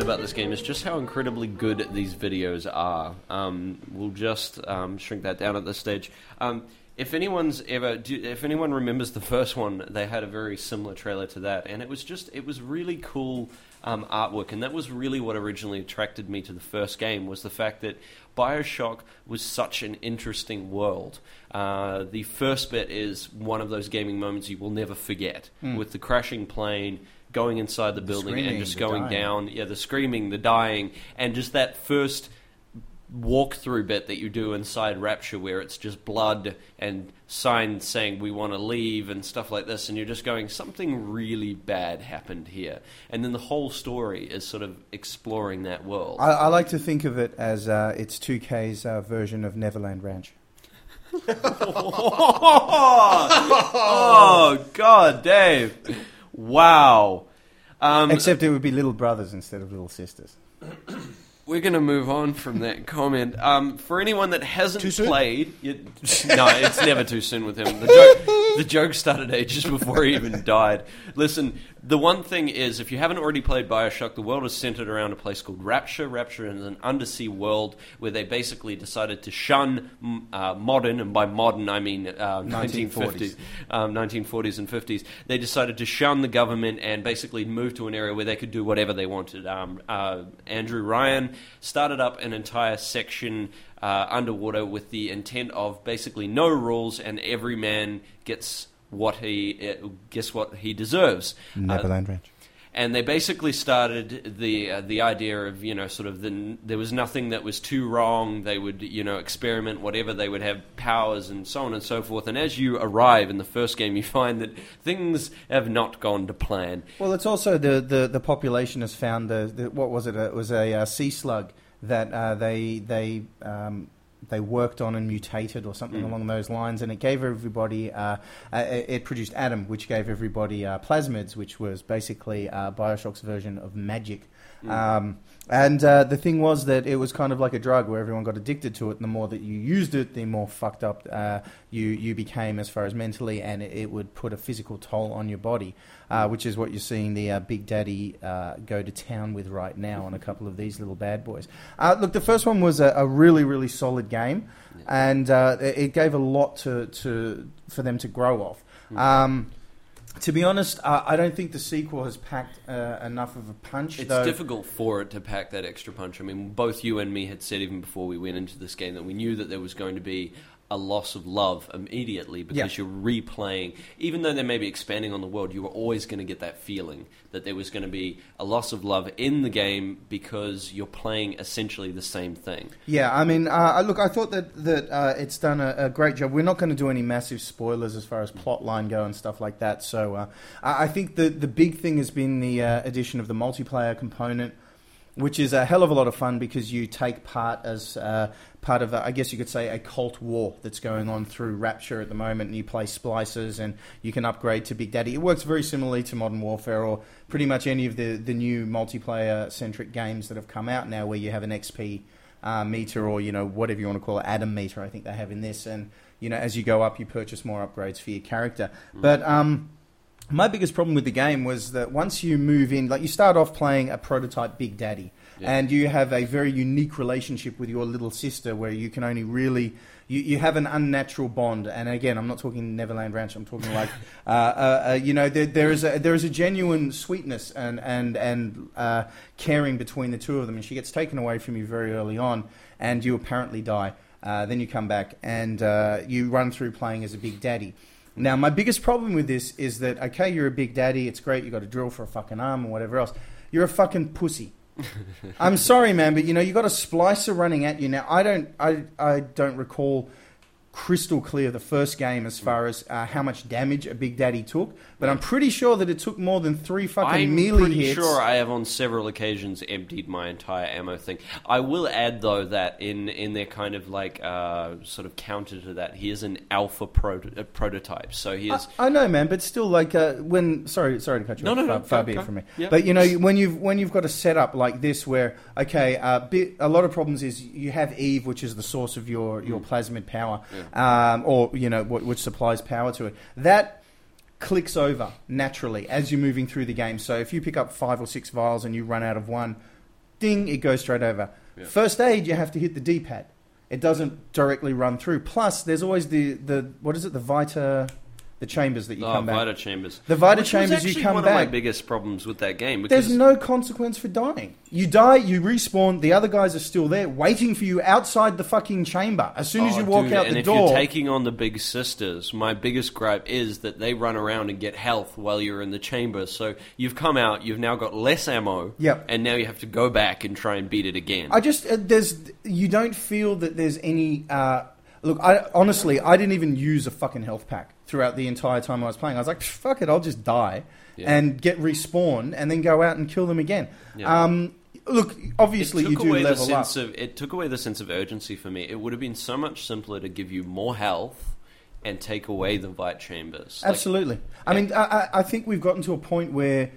S2: I've always loved about this game is just how incredibly good these videos are. Um, we'll just um, shrink that down at this stage. Um, if anyone's ever, do, if anyone remembers the first one, they had a very similar trailer to that, and it was just, it was really cool um, artwork, and that was really what originally attracted me to the first game was the fact that Bioshock was such an interesting world. Uh, the first bit is one of those gaming moments you will never forget, with the crashing plane going inside the building and just going down. Yeah, the screaming, the dying, and just that first walkthrough bit that you do inside Rapture where it's just blood and signs saying we want to leave and stuff like this, and you're just going, something really bad happened here. And then the whole story is sort of exploring that world.
S3: I, I like to think of it as uh, it's 2K's uh, version of Neverland Ranch.
S2: oh, God, Dave. Wow. Um,
S3: Except it would be little brothers instead of little sisters.
S2: We're going to move on from that comment. Um, for anyone that hasn't played, you, no, it's never too soon with him. The joke, the joke started ages before he even died. Listen, the one thing is, if you haven't already played Bioshock, the world is centered around a place called Rapture. Rapture is an undersea world where they basically decided to shun uh, modern, and by modern I mean uh, 1950s,
S3: 1940s.
S2: um, 1940s and 50s. They decided to shun the government and basically move to an area where they could do whatever they wanted. Um, uh, Andrew Ryan started up an entire section uh, underwater with the intent of basically no rules and every man gets what he uh, guess what he deserves. Uh,
S3: Neverland Ranch.
S2: and they basically started the uh, the idea of you know sort of the, there was nothing that was too wrong. They would you know experiment whatever they would have powers and so on and so forth. And as you arrive in the first game, you find that things have not gone to plan.
S3: Well, it's also the, the, the population has found the, the what was it? It was a uh, sea slug that uh, they they um, they worked on and mutated or something along those lines, and it gave everybody uh, uh, it produced Adam, which gave everybody uh, plasmids, which was basically uh, Bioshock's version of magic. Um, and uh, the thing was that it was kind of like a drug where everyone got addicted to it. And the more that you used it, the more fucked up uh, you you became as far as mentally, and it, it would put a physical toll on your body, uh, which is what you're seeing the uh, Big Daddy uh, go to town with right now on a couple of these little bad boys. Uh, look, the first one was a, a really really solid game, and uh, it it gave a lot to, to for them to grow off. Um, to be honest, uh, I don't think the sequel has packed uh, enough of a punch.
S2: It's
S3: though.
S2: difficult for it to pack that extra punch. I mean, both you and me had said even before we went into this game that we knew that there was going to be a loss of love immediately because
S3: Yeah.
S2: you're replaying. Even though they may be expanding on the world, you were always going to get that feeling that there was going to be a loss of love in the game because you're playing essentially the same thing.
S3: Yeah, I mean, uh, look, I thought that that uh, it's done a, a great job. We're not going to do any massive spoilers as far as plot line go and stuff like that. So uh, I I think the the big thing has been the uh, addition of the multiplayer component. Which is a hell of a lot of fun because you take part as uh, part of, a, I guess you could say, a cult war that's going on through Rapture at the moment. And you play splicers and you can upgrade to Big Daddy. It works very similarly to Modern Warfare or pretty much any of the, the new multiplayer centric games that have come out now where you have an XP uh, meter or, you know, whatever you want to call it, Adam meter, I think they have in this. And, you know, as you go up, you purchase more upgrades for your character. But, um, my biggest problem with the game was that once you move in, like you start off playing a prototype Big Daddy,
S2: Yeah.
S3: and you have a very unique relationship with your little sister where you can only really. You, you have an unnatural bond, and again, I'm not talking Neverland Ranch. I'm talking like, uh, uh, uh, you know, there, there is a there is a genuine sweetness and and and uh, caring between the two of them, and she gets taken away from you very early on, and you apparently die. Uh, then you come back and uh, you run through playing as a big daddy. Now, my biggest problem with this is that okay, you're a big daddy, it's great, you got a drill for a fucking arm or whatever else. You're a fucking pussy. I'm sorry, man, but you know you got a splicer running at you now. I don't, I, I don't recall crystal clear the first game as far as uh, how much damage a Big Daddy took, but I'm pretty sure that it took more than three fucking
S2: I'm
S3: melee
S2: pretty
S3: hits.
S2: sure I have on several occasions emptied my entire ammo thing. I will add though that in in their kind of like uh, sort of counter to that, he is an alpha proto- uh, prototype. So he is.
S3: I, I know, man, but still, like uh, when sorry, sorry to cut you
S2: No,
S3: off.
S2: no, no,
S3: far, far
S2: go,
S3: be it from me.
S2: Yeah.
S3: But you know, when you've when you've got a setup like this, where okay, uh, bit, a lot of problems is you have Eve, which is the source of your your plasmid power, um, or you know, wh- which supplies power to it. That clicks over naturally as you're moving through the game. So if you pick up five or six vials and you run out of one, ding, it goes straight over.
S2: Yeah.
S3: First aid, you have to hit the D-pad. It doesn't directly run through. Plus, there's always the, the what is it, the Vita, the chambers that you
S2: Oh,
S3: come back.
S2: Vita chambers.
S3: The Vita
S2: Which
S3: chambers, you come
S2: one of my
S3: back.
S2: biggest problems with that game because
S3: There's no consequence for dying. You die, you respawn. The other guys are still there, waiting for you outside the fucking chamber. As soon as
S2: Oh,
S3: you walk
S2: dude,
S3: out
S2: and
S3: the
S2: if
S3: door,
S2: you're taking on the big sisters, my biggest gripe is that they run around and get health while you're in the chamber. So you've come out, you've now got less ammo,
S3: Yep.
S2: and now you have to go back and try and beat it again.
S3: I just uh, there's you don't feel that there's any. Uh, look, I honestly I didn't even use a fucking health pack throughout the entire time I was playing. I was like, fuck it, I'll just die
S2: Yeah.
S3: and get respawn and then go out and kill them again.
S2: Yeah.
S3: Um, look, obviously
S2: it
S3: you
S2: took
S3: do
S2: away the
S3: level up.
S2: sense of it took away the sense of urgency for me. It would have been so much simpler to give you more health and take away the Vita chambers. Like,
S3: Absolutely. I mean, I, I- I think we've gotten to a point where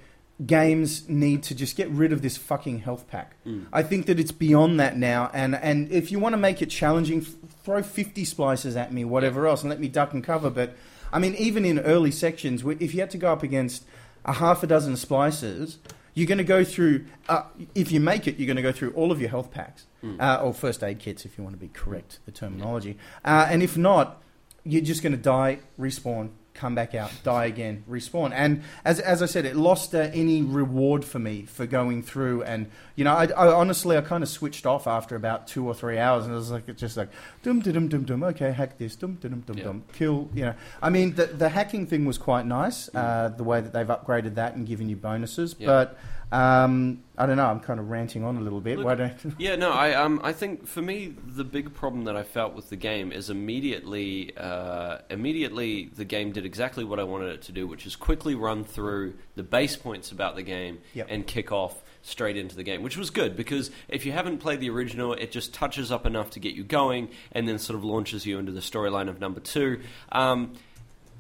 S3: games need to just get rid of this fucking health pack.
S2: Mm.
S3: I think that it's beyond that now, and, and if you want to make it challenging, throw 50 splicers at me, whatever else, and let me duck and cover. But, I mean, even in early sections, if you had to go up against a half a dozen splicers, you're going to go through, uh, if you make it, you're going to go through all of your health packs,
S2: Mm.
S3: uh, or first aid kits, if you want to be correct, the terminology. Uh, and if not, you're just going to die, respawn, come back out, die again, respawn. And as, as I said, it lost uh, any reward for me for going through. And, you know, I, I honestly, I kind of switched off after about two or three hours. And it was like, it's just like, dum dum dum dum, okay, hack this, dum dum dum
S2: Yeah.
S3: dum, kill, you know. I mean, the, the hacking thing was quite nice, uh, the way that they've upgraded that and given you bonuses.
S2: Mm. Yeah.
S3: But, um, I don't know, I'm kind of ranting on a little bit.
S2: Look,
S3: Why don't
S2: Yeah, no, I um, I think for me the big problem that I felt with the game is immediately, uh, immediately the game did exactly what I wanted it to do, which is quickly run through the base points about the game
S3: Yep.
S2: and kick off straight into the game, which was good because if you haven't played the original, it just touches up enough to get you going and then sort of launches you into the storyline of number two. Um,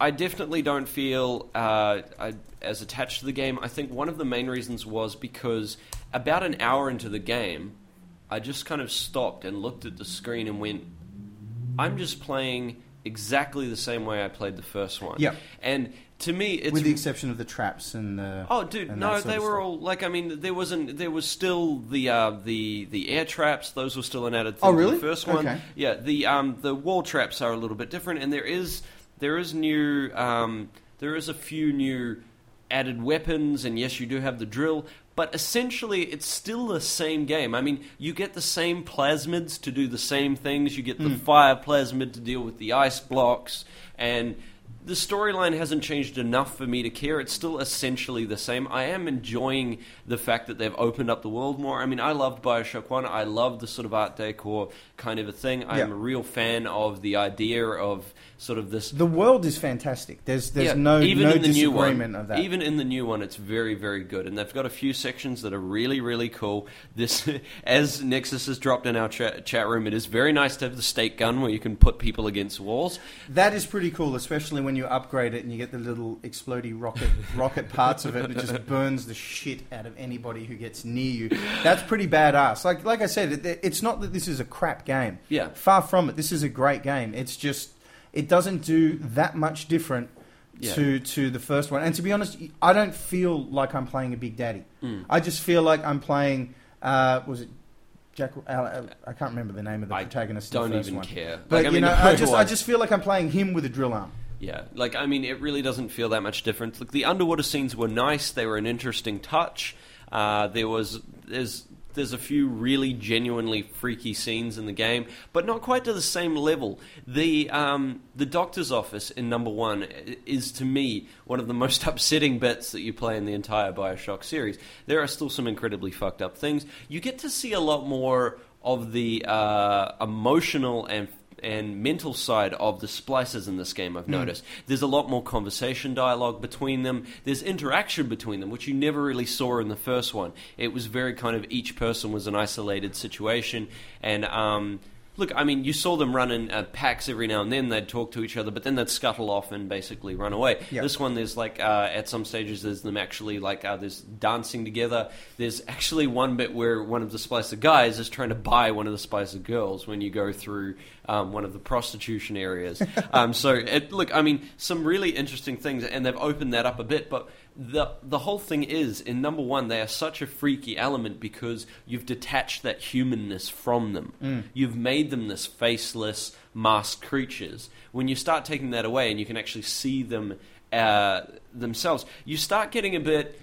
S2: I definitely don't feel uh, I, as attached to the game. I think one of the main reasons was because about an hour into the game, I just kind of stopped and looked at the screen and went, I'm just playing exactly the same way I played the first one.
S3: Yep.
S2: And to me, it's
S3: with the exception of the traps and the.
S2: Oh, dude, no, they were all like. I mean, there wasn't. There was still the uh, the the air traps. Those were still an added thing
S3: Oh, really?
S2: the first one.
S3: Okay.
S2: Yeah, the um the wall traps are a little bit different, and there is there is new um there is a few new added weapons, and yes, you do have the drill. But essentially, it's still the same game. I mean, you get the same plasmids to do the same things. You get the
S3: Hmm.
S2: fire plasmid to deal with the ice blocks, and the storyline hasn't changed enough for me to care. It's still essentially the same. I am enjoying the fact that they've opened up the world more. I mean, I loved Bioshock 1. I love the sort of Art Deco kind of a thing. I am
S3: Yeah.
S2: a real fan of the idea of sort of this
S3: The world is fantastic. There's there's
S2: yeah,
S3: no
S2: even
S3: no
S2: in the new one,
S3: disagreement of that.
S2: Even in the new one, it's very, very good, and they've got a few sections that are really, really cool. This, as Nexus has dropped in our chat, chat room, it is very nice to have the stake gun where you can put people against walls.
S3: That is pretty cool, especially when you upgrade it and you get the little explodey rocket rocket parts of it that just burns the shit out of anybody who gets near you. That's pretty badass. Like like I said, it, it's not that this is a crap game.
S2: Yeah.
S3: Far from it. This is a great game. It's just it doesn't do that much different
S2: Yeah.
S3: to to the first one. And to be honest, I don't feel like I'm playing a Big Daddy.
S2: Mm.
S3: I just feel like I'm playing. Uh, was it Jack? Uh, I can't remember the name of the
S2: I
S3: protagonist.
S2: don't
S3: the first
S2: even
S3: one.
S2: care.
S3: But
S2: Like, I
S3: you
S2: mean,
S3: know,
S2: the
S3: I just I just feel like I'm playing him with a drill arm.
S2: Yeah, like I mean, it really doesn't feel that much different. Look, the underwater scenes were nice; they were an interesting touch. Uh, there was there's there's a few really genuinely freaky scenes in the game, but not quite to the same level. The um, the doctor's office in number one is to me one of the most upsetting bits that you play in the entire Bioshock series. There are still some incredibly fucked up things. You get to see a lot more of the uh, emotional and and mental side of the splicers in this game, I've noticed. There's a lot more conversation dialogue between them. There's interaction between them, which you never really saw in the first one. It was very kind of each person was an isolated situation. And um, look, I mean, you saw them run in uh, packs every now and then. They'd talk to each other, but then they'd scuttle off and basically run away.
S3: Yeah.
S2: This one, there's like, uh, at some stages, there's them actually like, uh, there's dancing together. There's actually one bit where one of the splicer guys is trying to buy one of the splicer girls when you go through um, one of the prostitution areas. um, so, it, look, I mean, some really interesting things, and they've opened that up a bit, but the the whole thing is in number one they are such a freaky element because you've detached that humanness from them. You've made them this faceless masked creatures. When you start taking that away and you can actually see them uh, themselves you start getting a bit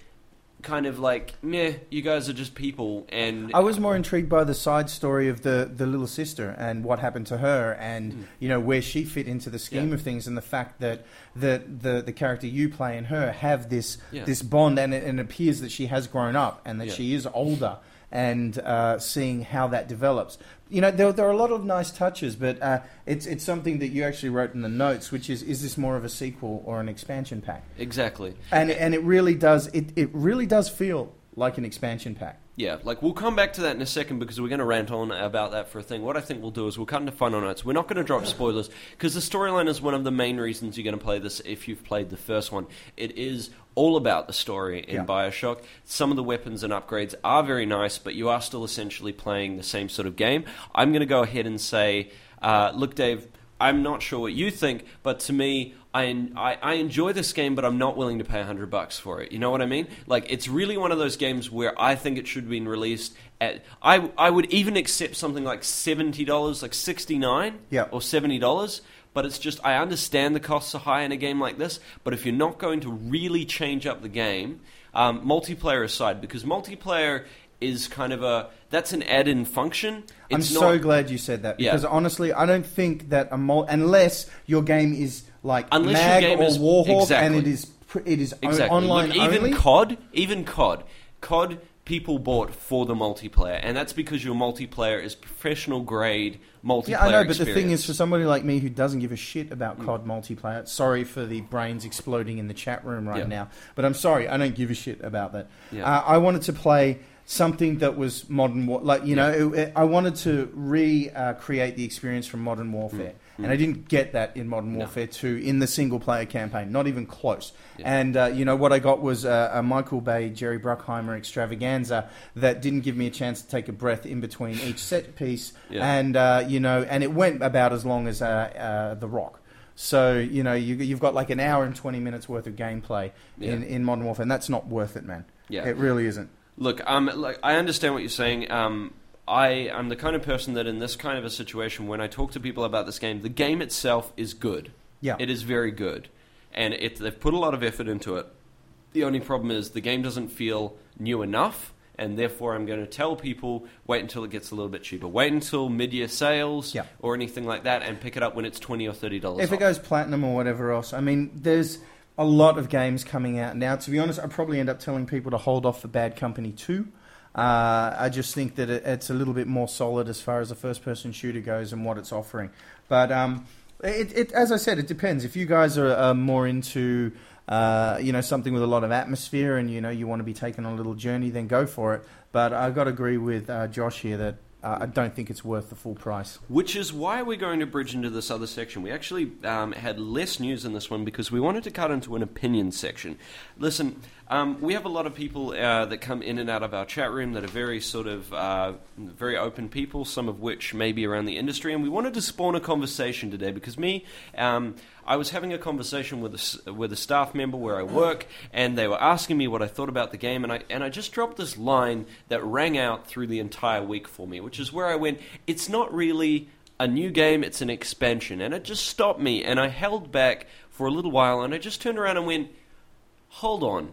S2: kind of like meh you guys are just people and
S3: I was more intrigued by the side story of the, the little sister and what happened to her and hmm. you know where she fit into the scheme.
S2: Yeah.
S3: of things and the fact that the, the, the character you play and her have this
S2: Yeah.
S3: this bond and it, and it appears that she has grown up and that
S2: Yeah.
S3: she is older and uh, seeing how that develops. You know, there, there are a lot of nice touches, but uh, it's it's something that you actually wrote in the notes, which is is this more of a sequel or an expansion pack?
S2: exactly
S3: And and it really does it, it really does feel like an expansion pack.
S2: Yeah, like we'll come back to that in a second because we're going to rant on about that for a thing. What I think we'll do is we'll cut into final notes. We're not going to drop spoilers because the storyline is one of the main reasons you're going to play this if you've played the first one. It is all about the story in
S3: Yeah.
S2: Bioshock. Some of the weapons and upgrades are very nice, but you are still essentially playing the same sort of game. I'm going to go ahead and say, uh, look, Dave, I'm not sure what you think, but to me, I, I, I enjoy this game, but I'm not willing to pay 100 bucks for it. You know what I mean? Like, it's really one of those games where I think it should have been released at. I, I would even accept something like $70, like 69
S3: Yeah.
S2: or $70. But it's just, I understand the costs are high in a game like this, but if you're not going to really change up the game, um, multiplayer aside, because multiplayer is kind of a. That's an add in function.
S3: I'm
S2: It's
S3: so
S2: not-
S3: glad you said that
S2: Yeah.
S3: because honestly, I don't think that a mul- unless your game is like
S2: Unless your
S3: Mag
S2: game
S3: or
S2: is-
S3: Warhawk
S2: exactly.
S3: and it is it is o-
S2: Exactly.
S3: online
S2: Look, even
S3: only.
S2: COD, even COD, COD people bought for the multiplayer, and that's because your multiplayer is professional grade multiplayer.
S3: yeah, I know, but the thing is, for somebody like me who doesn't give a shit about
S2: Mm.
S3: COD multiplayer, sorry for the brains exploding in the chat room right
S2: Yeah.
S3: now, but I'm sorry, I don't give a shit about that.
S2: Yeah.
S3: Uh, I wanted to play something that was modern, war- like you know, it, it- I wanted to recreate the experience from Modern Warfare,
S2: Mm.
S3: And I didn't get that in Modern
S2: No.
S3: Warfare 2 in the single player campaign, not even close.
S2: Yeah.
S3: And uh, you know what I got was uh, a Michael Bay, Jerry Bruckheimer extravaganza that didn't give me a chance to take a breath in between each set piece,
S2: Yeah.
S3: and uh, you know, and it went about as long as uh, uh, The Rock. So you know, you, you've got like an hour and twenty minutes worth of gameplay in, in Modern Warfare, and that's not worth it, man.
S2: Yeah.
S3: It really isn't.
S2: Look, um, like I understand what you're saying. Um, I am the kind of person that in this kind of a situation, when I talk to people about this game, the game itself is good.
S3: Yeah.
S2: It is very good, and it, they've put a lot of effort into it. The only problem is the game doesn't feel new enough, and therefore I'm going to tell people wait until it gets a little bit cheaper. Wait until mid-year sales
S3: Yeah.
S2: or anything like that, and pick it up when it's twenty or thirty dollars.
S3: If it goes platinum or whatever else, I mean, there's a lot of games coming out now. To be honest, I'd probably end up telling people to hold off for Bad Company 2. Uh, I just think that it, it's a little bit more solid as far as a first person shooter goes and what it's offering. But um, it, it, as I said, it depends. If you guys are uh, more into uh, you know something with a lot of atmosphere and you know you want to be taken on a little journey, then go for it. But I've got to agree with uh, Josh here that uh, I don't think it's worth the full price.
S2: Which is why we're going to bridge into this other section. We actually um, had less news in this one because we wanted to cut into an opinion section. Listen, um, we have a lot of people uh, that come in and out of our chat room that are very sort of uh, very open people, some of which may be around the industry, and we wanted to spawn a conversation today because me, um, I was having a conversation with a, with a staff member where I work, and they were asking me what I thought about the game, and I and I just dropped this line that rang out through the entire week for me, which is where I went, it's not really a new game, it's an expansion, and it just stopped me, and I held back for a little while, and I just turned around and went, hold on,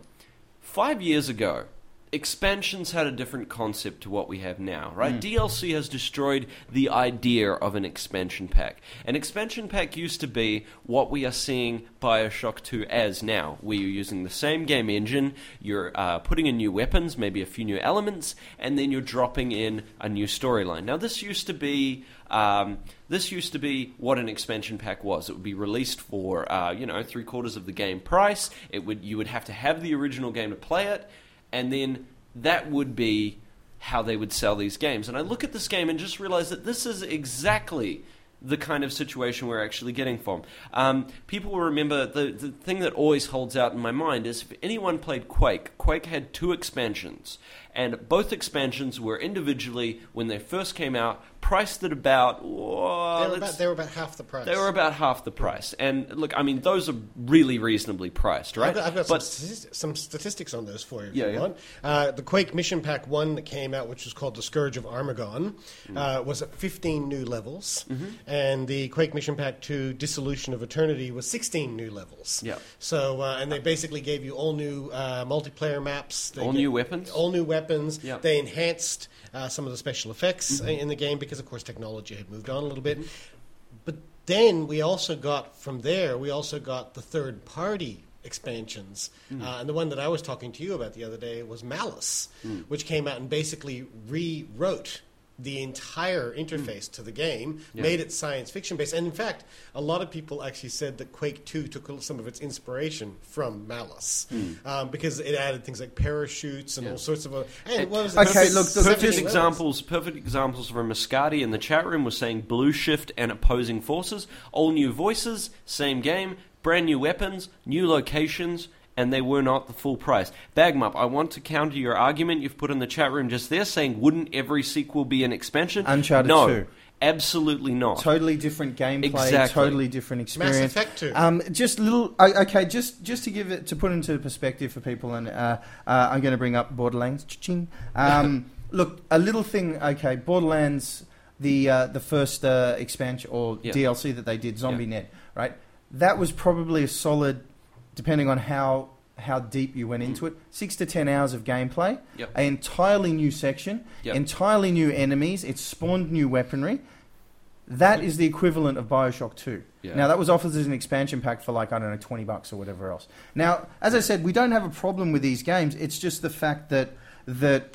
S2: five years ago. Expansions had a different concept to what we have now, right? DLC has destroyed the idea of an expansion pack. An expansion pack used to be what we are seeing Bioshock 2 as now, where you're using the same game engine, you're uh, putting in new weapons, maybe a few new elements, and then you're dropping in a new storyline. Now, this used to be um, this used to be what an expansion pack was. It would be released for uh, you know three quarters of the game price. It would you would have to have the original game to play it, and then that would be how they would sell these games. And I look at this game and just realize that this is exactly the kind of situation we're actually getting from. Um, people will remember the, the thing that always holds out in my mind is if anyone played Quake, Quake had two expansions. And both expansions were individually, when they first came out, priced at about. oh,
S4: they, were about, they were about half the price.
S2: they were about half the price. And look, I mean, those are really reasonably priced, right?
S4: I've got, I've got
S2: but
S4: some, statisti- some statistics on those for you if
S2: Yeah,
S4: you
S2: yeah.
S4: want. Uh, the Quake Mission Pack 1 that came out, which was called The Scourge of Armagon,
S2: Mm.
S4: uh, was at 15 new levels.
S2: Mm-hmm.
S4: And the Quake Mission Pack 2 Dissolution of Eternity was 16 new levels.
S2: Yeah.
S4: So, uh, and they basically gave you all new uh, multiplayer maps. They
S2: All new weapons?
S4: All new weapons.
S2: Yeah.
S4: They enhanced uh, some of the special effects
S2: Mm-hmm.
S4: uh, in the game because, of course, technology had moved on a little bit. But then we also got from there, we also got the third party expansions. Uh, and the one that I was talking to you about the other day was Malice, which came out and basically rewrote the entire interface to the game, made it science fiction based. And in fact, a lot of people actually said that Quake 2 took some of its inspiration from Malice um, because it added things like parachutes and
S2: Yeah.
S4: all sorts of. other- And what was it?
S3: Okay,
S4: Perfect-
S3: look, the-
S2: perfect
S4: perfect
S2: examples. Perfect examples from Muscati in the chat room was saying blue shift and opposing forces, all new voices, same game, brand new weapons, new locations. And they were not the full price. Bagmup, I want to counter your argument you've put in the chat room just there, saying wouldn't every sequel be an expansion?
S3: Uncharted
S2: no,
S3: 2.
S2: absolutely not.
S3: Totally different gameplay,
S2: Exactly.
S3: totally different experience.
S4: Mass Effect 2.
S3: Um, just little, okay, just just to give it to put into perspective for people, and uh, uh, I'm going to bring up Borderlands. Cha-ching. Um, look, a little thing. Okay, Borderlands, the uh, the first uh, expansion or
S2: Yeah.
S3: DLC that they did, Zombie Net, right? That was probably a solid, depending on how how deep you went into it, six to ten hours of gameplay,
S2: Yep.
S3: an entirely new section,
S2: Yep.
S3: entirely new enemies. It spawned new weaponry. That is the equivalent of Bioshock 2.
S2: Yeah.
S3: Now, that was offered as an expansion pack for like, I don't know, 20 bucks or whatever else. Now, as I said, we don't have a problem with these games. It's just the fact that, that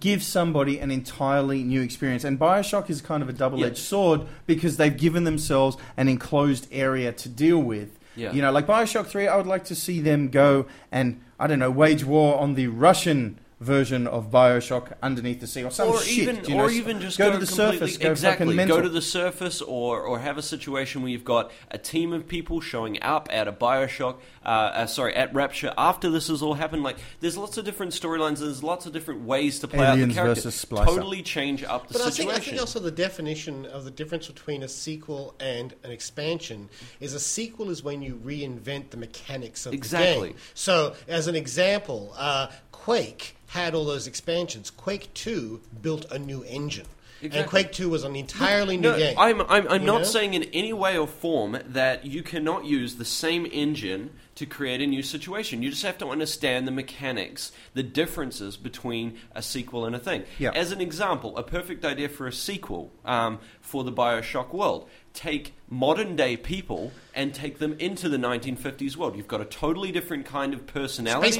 S3: gives somebody an entirely new experience. And Bioshock is kind of a double edged sword because they've given themselves an enclosed area to deal with.
S2: Yeah.
S3: You know, like Bioshock 3, I would like to see them go and, I don't know, wage war on the Russian version of Bioshock underneath the sea or some
S2: or
S3: shit.
S2: even,
S3: you know,
S2: or even just
S3: go,
S2: go,
S3: to the surface, go
S2: exactly.
S3: mental.
S2: Go to the surface, or or have a situation where you've got a team of people showing up at a Bioshock, uh, uh, sorry, at Rapture after this has all happened. Like, there's lots of different storylines. and There's lots of different ways to play
S3: Aliens
S2: out the character.
S3: versus Splicer.
S2: Totally change up the
S4: But I think,
S2: situation.
S4: I think also the definition of the difference between a sequel and an expansion is a sequel is when you reinvent the mechanics of the
S2: Exactly.
S4: game. So, as an example, uh, Quake had all those expansions. Quake 2 built a new engine. And Quake 2 was an entirely new
S2: no,
S4: game.
S2: I'm, I'm, I'm not
S4: know?
S2: saying in any way or form that you cannot use the same engine to create a new situation. You just have to understand the mechanics, the differences between a sequel and a thing.
S3: Yeah.
S2: As an example, a perfect idea for a sequel um, for the Bioshock world. Take modern day people and take them into the 1950s world. You've got a totally different kind of personality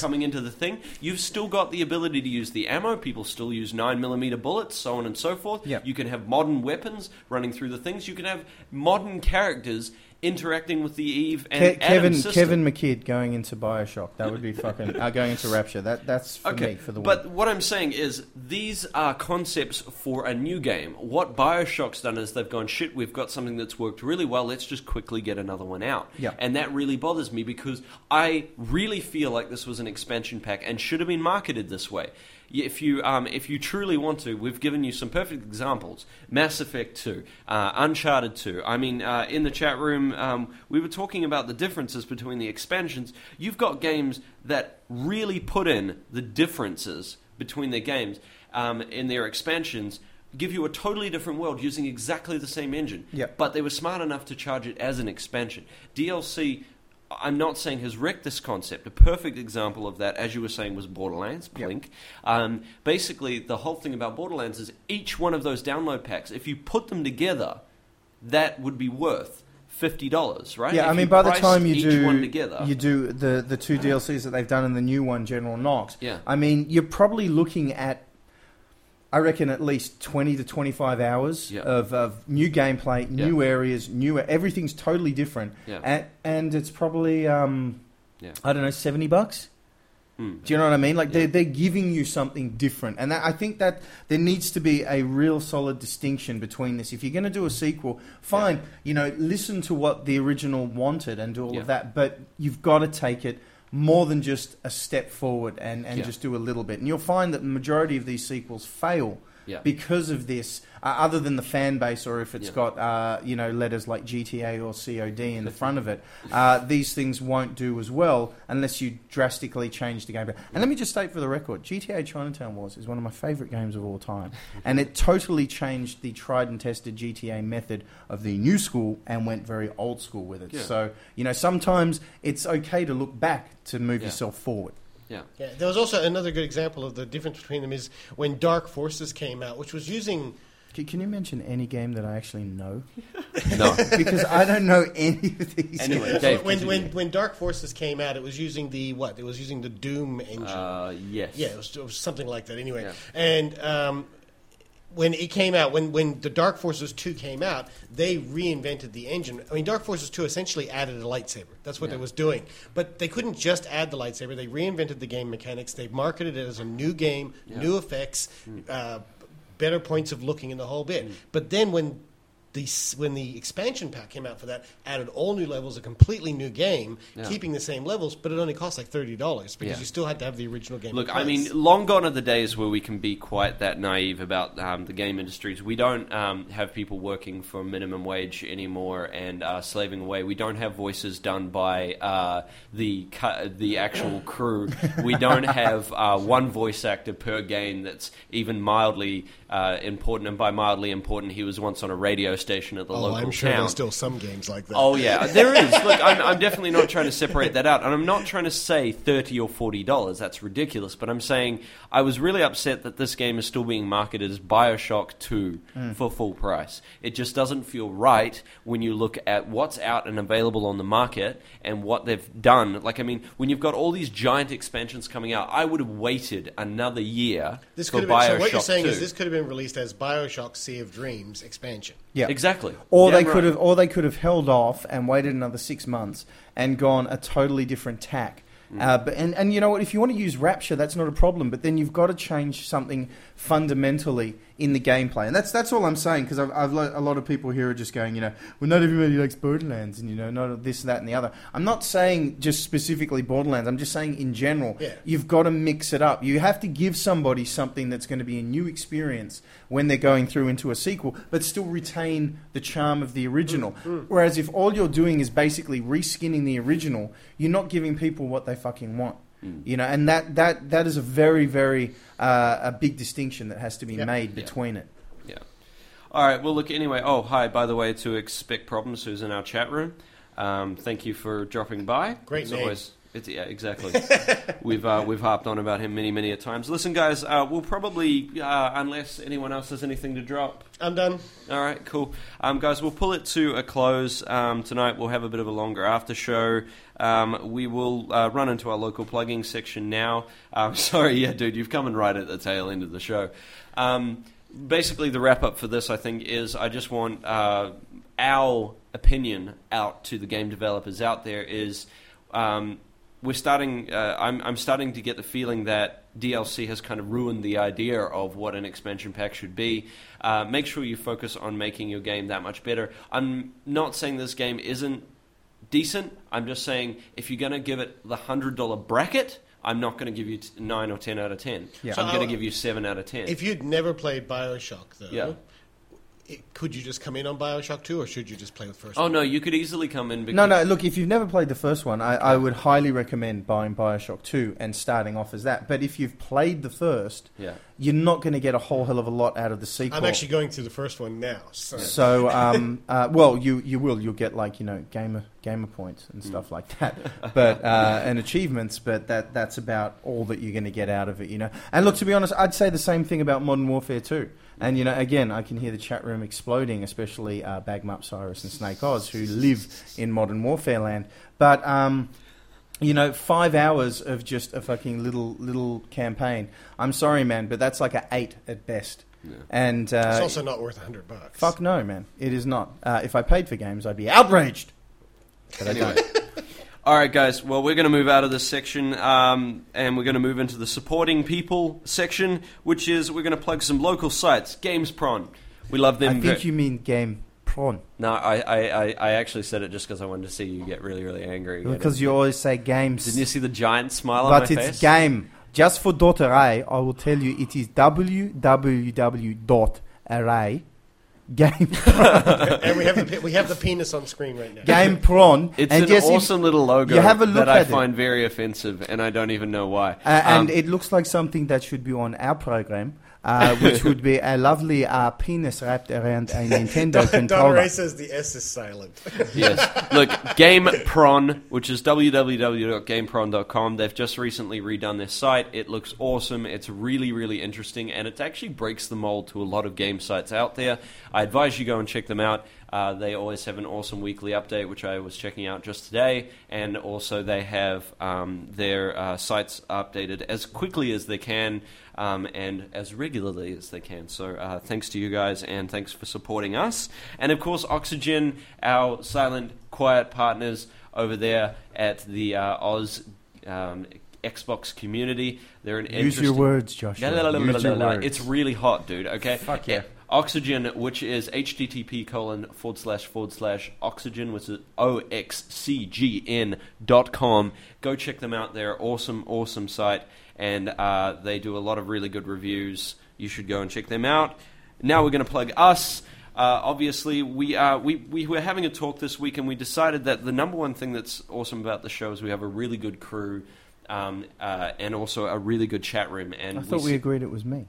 S2: coming into the thing. You've still got the ability to use the ammo. People still use 9mm bullets, so on and so forth.
S3: Yeah.
S2: You can have modern weapons running through the things. You can have modern characters interacting with the Eve and
S3: Ke- Kevin
S2: system.
S3: Kevin McKidd going into Bioshock. That would be fucking uh, going into Rapture. That that's for
S2: okay,
S3: me for the
S2: but
S3: win.
S2: what I'm saying is these are concepts for a new game. What Bioshock's done is they've gone shit. We've got something that's worked really well. Let's just quickly get another one out.
S3: Yeah.
S2: and that really bothers me because I really feel like this was an expansion pack and should have been marketed this way. If you um, if you truly want to, we've given you some perfect examples: Mass Effect Two, uh, Uncharted Two. I mean, uh, in the chat room, um, we were talking about the differences between the expansions. You've got games that really put in the differences between their games um, in their expansions. Give you a totally different world using exactly the same engine.
S3: Yeah.
S2: But they were smart enough to charge it as an expansion. DLC, I'm not saying has wrecked this concept. A perfect example of that, as you were saying, was Borderlands,
S3: Yep.
S2: Blink. Um, basically, the whole thing about Borderlands is each one of those download packs, if you put them together, that would be worth fifty dollars, right?
S3: Yeah,
S2: If
S3: I mean, by the time you do
S2: one together,
S3: you do the the two DLCs that they've done and the new one, General Knox.
S2: Yeah.
S3: I mean, you're probably looking at, I reckon, at least twenty to twenty five hours
S2: Yeah.
S3: of, of new gameplay, new areas, new everything's totally different,
S2: Yeah.
S3: and, and it's probably um,
S2: Yeah.
S3: I don't know, seventy bucks.
S2: Hmm.
S3: Do you know what I mean? Like
S2: Yeah.
S3: they're they're giving you something different, and that, I think that there needs to be a real solid distinction between this. If you're going to do a sequel, fine, you know, listen to what the original wanted and do all
S2: Yeah.
S3: of that, but you've got to take it more than just a step forward and, and
S2: Yeah.
S3: just do a little bit. And you'll find that the majority of these sequels fail
S2: Yeah.
S3: because of this, uh, other than the fan base or if it's
S2: Yeah.
S3: got uh, you know letters like GTA or COD in the front of it, uh, these things won't do as well unless you drastically change the game. And let me just state for the record, GTA Chinatown Wars is one of my favourite games of all time, and it totally changed the tried and tested GTA method of the new school and went very old school with it.
S2: Yeah.
S3: So you know sometimes it's okay to look back to move yourself forward.
S2: Yeah.
S4: Yeah, there was also another good example of the difference between them is when Dark Forces came out, which was using
S3: Can, can you mention any game that I actually know?
S2: No.
S3: because I don't know any of these.
S2: Anyway,
S3: games.
S2: Dave,
S4: when, when when Dark Forces came out, it was using the what? It was using the Doom engine.
S2: Uh, yes.
S4: yeah, it was, it was something like that. Anyway,
S2: Yeah.
S4: and um, when it came out, when when the Dark Forces two came out, they reinvented the engine. I mean, Dark Forces two essentially added a lightsaber. That's what
S2: Yeah.
S4: they was doing. But they couldn't just add the lightsaber. They reinvented the game mechanics. They marketed it as a new game,
S2: Yeah.
S4: new effects. Uh, Better points of looking in the whole
S2: Mm.
S4: bit, but then when the when the expansion pack came out for that, added all new levels, a completely new game,
S2: Yeah.
S4: keeping the same levels, but it only cost like thirty dollars because
S2: Yeah.
S4: you still had to have the original game.
S2: Look, I mean, long gone are the days where we can be quite that naive about um, the game industries. We don't um, have people working for minimum wage anymore and uh, slaving away. We don't have voices done by uh, the cu- the actual crew. We don't have uh, one voice actor per game that's even mildly uh, important. And by mildly important, he was once on a radio station at the
S4: oh,
S2: local
S4: I'm sure
S2: town.
S4: there's still some games like that.
S2: Oh yeah, there is. Look, I'm, I'm definitely not trying to separate that out, and I'm not trying to say thirty or forty dollars. That's ridiculous. But I'm saying I was really upset that this game is still being marketed as Bioshock Two for full price. It just doesn't feel right when you look at what's out and available on the market and what they've done. Like, I mean, when you've got all these giant expansions coming out, I would have waited another year
S4: This
S2: for
S4: could have been,
S2: Bioshock
S4: so what you're saying
S2: 2.
S4: is this could have been released as Bioshock Sea of Dreams expansion.
S3: yeah,
S2: exactly,
S3: Or
S2: Damn
S3: they could have, or they could have held off and waited another six months and gone a totally different tack.
S2: Mm.
S3: Uh, but and, and you know what? If you want to use Rapture, that's not a problem. But then you've got to change something fundamentally in the gameplay, and that's that's all I'm saying. Because I've, I've lo- a lot of people here are just going, you know, well, not everybody likes Borderlands, and you know, not this, that, and the other. I'm not saying just specifically Borderlands. I'm just saying in general.
S4: Yeah.
S3: You've got to mix it up. You have to give somebody something that's going to be a new experience when they're going through into a sequel, but still retain the charm of the original. Mm, mm. Whereas if all you're doing is basically reskinning the original, you're not giving people what they fucking want. You know, and that, that, that is a very, very uh, a big distinction that has to be
S4: Yep.
S3: made
S2: Yeah.
S3: between it.
S2: Yeah. All right. Well, look. Anyway. Oh, hi. By the way, to expect problems. Who's in our chat room? Um, thank you for dropping by.
S4: Great
S2: It's
S4: name.
S2: always- it's, yeah, exactly. we've uh, we've harped on about him many many a times. Listen, guys, uh, we'll probably uh, unless anyone else has anything to drop.
S4: I'm done.
S2: All right, cool. Um, guys, we'll pull it to a close um, tonight. We'll have a bit of a longer after show. Um, we will uh, run into our local plugging section now. Um, sorry, yeah, dude, you've come in right at the tail end of the show. Um, basically, the wrap up for this, I think, is I just want uh, our opinion out to the game developers out there. Is um, we're starting. Uh, I'm, I'm starting to get the feeling that DLC has kind of ruined the idea of what an expansion pack should be. Uh, make sure you focus on making your game that much better. I'm not saying this game isn't decent. I'm just saying if you're going to give it the hundred dollar bracket, I'm not going to give you t- nine or ten out of ten.
S3: Yeah.
S2: I'm going to give you seven out of ten.
S4: If you'd never played Bioshock, though,
S2: Yeah.
S4: It, could you just come in on Bioshock 2, or should you just play with first?
S2: oh
S4: one?
S2: no, you could easily come in. Because,
S3: No, no. Look, if you've never played the first one, I, I would highly recommend buying Bioshock Two and starting off as that. But if you've played the first,
S2: Yeah.
S3: you're not going to get a whole hell of a lot out of the sequel.
S4: I'm actually going through the first one now. So.
S3: So, um, uh, well, you you will you'll get like you know gamer gamer points and stuff like that, but uh, and achievements. But that that's about all that you're going to get out of it, you know. And look, to be honest, I'd say the same thing about Modern Warfare too. And you know, again, I can hear the chat room exploding, especially uh, Bagmup Cyrus and Snake Oz, who live in Modern Warfare land. But um, you know, five hours of just a fucking little little campaign. I'm sorry, man, but that's like a eight at best. And uh,
S4: it's also not worth a 100 bucks.
S3: Fuck no, man. It is not. Uh, if I paid for games, I'd be outraged. But I
S2: Anyway.
S3: don't.
S2: All right, guys. Well, we're going to move out of this section, um, and we're going to move into the supporting people section, which is we're going to plug some local sites. GamesPron. We love them.
S3: I think you mean game prawn.
S2: No, I, I, I, I actually said it just because I wanted to see you get really, really angry.
S3: Because you always say games.
S2: Didn't you see the giant smile on
S3: but it's game. Just for dot array, I will tell you it is www dot array. Game Prawn.
S4: and we have the we have the penis on screen right now.
S3: game prawn.
S2: It's
S3: and
S2: an
S3: yes,
S2: awesome little logo
S3: you have a look
S2: that I
S3: at it.
S2: find very offensive, and I don't even know why.
S3: Uh, and
S2: Um,
S3: it looks like something that should be on our program, uh, which would be a lovely uh, penis wrapped around a Nintendo
S4: Don, Don
S3: controller.
S4: Ray says the S is silent.
S2: yes. Look, GamePron, which is www.gamepron.com, they've just recently redone their site. It looks awesome. It's really, really interesting, and it actually breaks the mold to a lot of game sites out there. I advise you go and check them out. Uh, they always have an awesome weekly update, which I was checking out just today, and also they have um, their uh, sites updated as quickly as they can um, and as regularly as they can. So uh, thanks to you guys, and thanks for supporting us. And of course, Oxygen, our silent, quiet partners over there at the uh, Oz um, Xbox community. They're an
S3: Use your words, Joshua. Use your words.
S2: It's really hot, dude. Okay.
S3: Fuck yeah.
S2: Oxygen, which is http colon forward slash forward slash oxygen, which is o x c g n dot com. Go check them out. They're awesome, awesome site, and uh, they do a lot of really good reviews. You should go and check them out. Now we're going to plug us. Uh, obviously, we, uh, we we were having a talk this week, and we decided that the number one thing that's awesome about the show is we have a really good crew, um, uh, and also a really good chat room. And
S3: I thought we
S2: s-
S3: agreed it was me.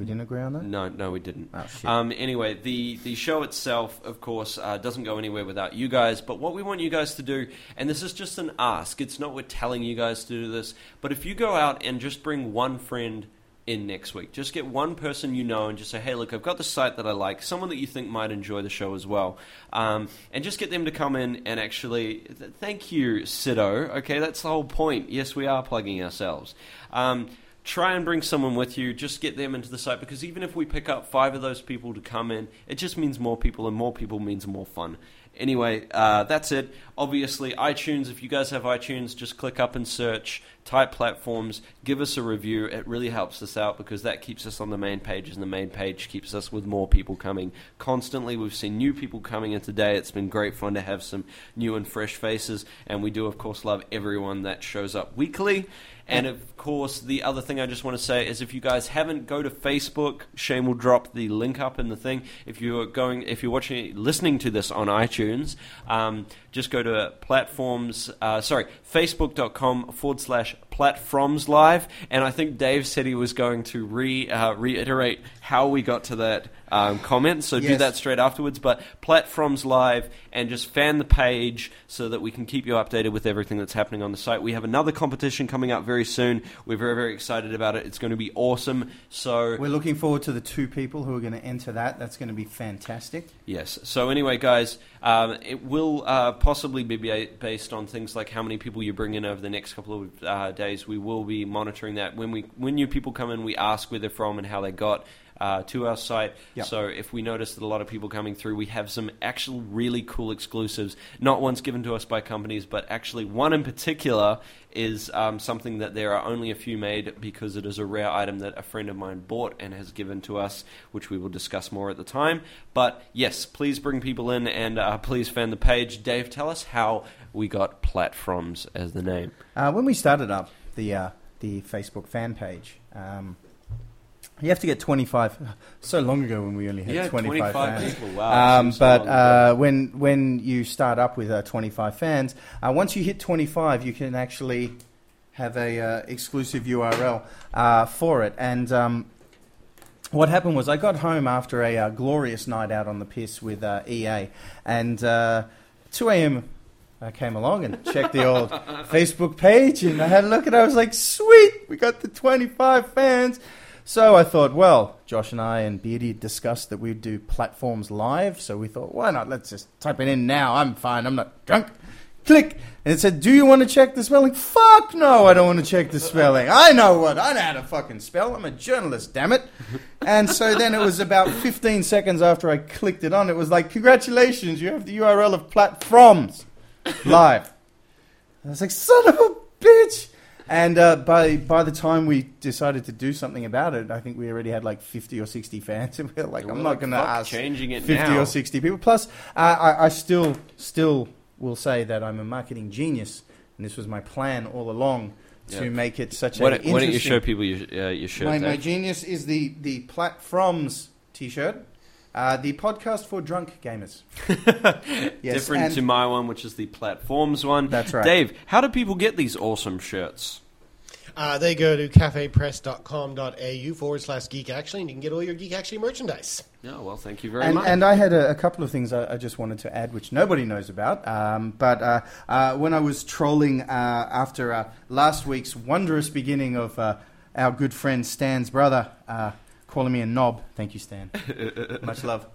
S3: We didn't agree on that?
S2: no, no, we didn't.
S3: Oh, shit.
S2: Um, anyway, the, the show itself, of course, uh, doesn't go anywhere without you guys. But what we want you guys to do, and this is just an ask, it's not we're telling you guys to do this, but if you go out and just bring one friend in next week, just get one person you know and just say, hey, look, I've got the site that I like, someone that you think might enjoy the show as well, um, and just get them to come in and actually, th- thank you, Sido. Okay, that's the whole point. Yes, we are plugging ourselves. Um, try and bring someone with you. Just get them into the site because even if we pick up five of those people to come in, it just means more people, and more people means more fun. Anyway, uh, that's it. Obviously, iTunes. If you guys have iTunes, just click up and search, type platforms, give us a review. It really helps us out because that keeps us on the main page, and the main page keeps us with more people coming constantly. We've seen new people coming in today. It's been great fun to have some new and fresh faces, and we do, of course, love everyone that shows up weekly. And of course, the other thing I just want to say is if you guys haven't, go to Facebook. Shane will drop the link up in the thing. If you're going, if you're watching, listening to this on iTunes, um, just go to platforms, uh, sorry, facebook.com forward slash platforms live. And I think Dave said he was going to re, uh, reiterate how we got to that um, comment. So do that straight afterwards. But platforms live and just fan the page so that we can keep you updated with everything that's happening on the site. We have another competition coming up very soon. We're very, very excited about it. It's going to be awesome. So
S3: We're looking forward to the two people who are going to enter that. That's going to be fantastic.
S2: Yes. So anyway, guys, um, it will uh, possibly be based on things like how many people you bring in over the next couple of uh, days. We will be monitoring that when we when new people come in. We ask where they're from and how they got. Uh, to our site.
S3: Yep.
S2: So if we notice that a lot of people coming through, we have some actual really cool exclusives. Not ones given to us by companies, but actually one in particular is um, something that there are only a few made because it is a rare item that a friend of mine bought and has given to us, which we will discuss more at the time. But yes, please bring people in and uh, please fan the page. Dave, tell us how we got platforms as the name.
S3: Uh, when we started up the uh, the Facebook fan page, um, you have to get 25. So long ago when we only had
S2: Yeah,
S3: 25,
S2: 25
S3: fans.
S2: people. Wow,
S3: Um,
S2: seems so
S3: but uh, when when you start up with uh, 25 fans, uh, once you hit 25, you can actually have a uh, exclusive URL uh, for it. And um, what happened was I got home after a uh, glorious night out on the piss with uh, EA, and uh, 2 a.m. I came along and checked the old Facebook page, and I had a look, and I was like, "Sweet, we got the 25 fans." So I thought, well, Josh and I and Beardy discussed that we'd do platforms live, so we thought, why not? Let's just type it in now. I'm fine. I'm not drunk. Click, and it said, "Do you want to check the spelling?" Fuck no, I don't want to check the spelling. I know what I know how to fucking spell. I'm a journalist, damn it. And so then it was about 15 seconds after I clicked it on. It was like, "Congratulations, you have the URL of platforms live." I was like, "Son of a bitch!" And uh, by by the time we decided to do something about it, I think we already had like 50 or 60 fans, and we were like,
S2: And
S3: "I'm
S2: we're
S3: not going to
S2: "Fuck
S3: ask
S2: changing it
S3: 50
S2: now."
S3: or 60 people." Plus, uh, I, I still still will say that I'm a marketing genius, and this was my plan all along to
S2: Yeah.
S3: make it such
S2: Why
S3: a
S2: don't, why don't you show people your, uh, your shirt?
S3: my, my genius is the the platforms T-shirt, uh, the podcast for drunk gamers. yes,
S2: Different to my one, which is the platforms one.
S3: That's right.
S2: Dave, how do people get these awesome shirts?
S4: Uh, they go to cafepress.com.au forward slash geek actually, and you can get all your geek actually merchandise.
S2: Oh, well, thank you very
S3: and,
S2: much.
S3: and I had a, a couple of things I, I just wanted to add, which nobody knows about. Um, but uh, uh, when I was trolling uh, after uh, last week's wondrous beginning of uh, our good friend Stan's brother uh, calling me a knob, thank you, Stan. Much love.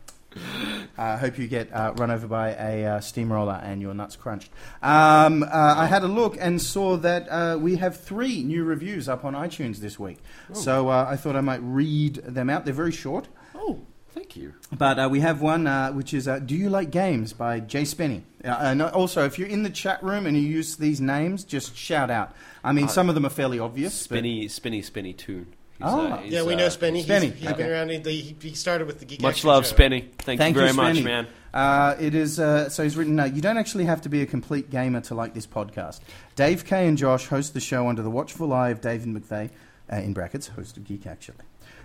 S3: I hope you get uh, run over by a uh, steamroller and your nuts crunched. Um, uh, I had a look and saw that uh, we have three new reviews up on iTunes this week. So uh, I thought I might read them out. They're very short.
S2: oh, thank you.
S3: But uh, we have one uh, which is uh, Do You Like Games by Jay Spenny. Uh, and also, if you're in the chat room and you use these names, just shout out. I mean,
S2: Uh,
S3: some of them are fairly obvious. but-
S2: Spinny, spinny, spinny tune. He's,
S3: Oh.
S2: uh,
S4: yeah, we
S2: uh,
S4: know Spenny. He's,
S3: Spenny,
S4: he's
S3: okay.
S4: been around. He, he started with the geek.
S2: Much
S4: Actually
S2: love,
S4: show.
S2: Spenny. Thank,
S3: Thank
S2: you
S3: you,
S2: very much, man.
S3: Uh, it is uh, so he's written. Uh, you don't actually have to be a complete gamer to like this podcast. Dave Kay and Josh host the show under the watchful eye of David McVay, uh, in brackets, host of Geek Actually.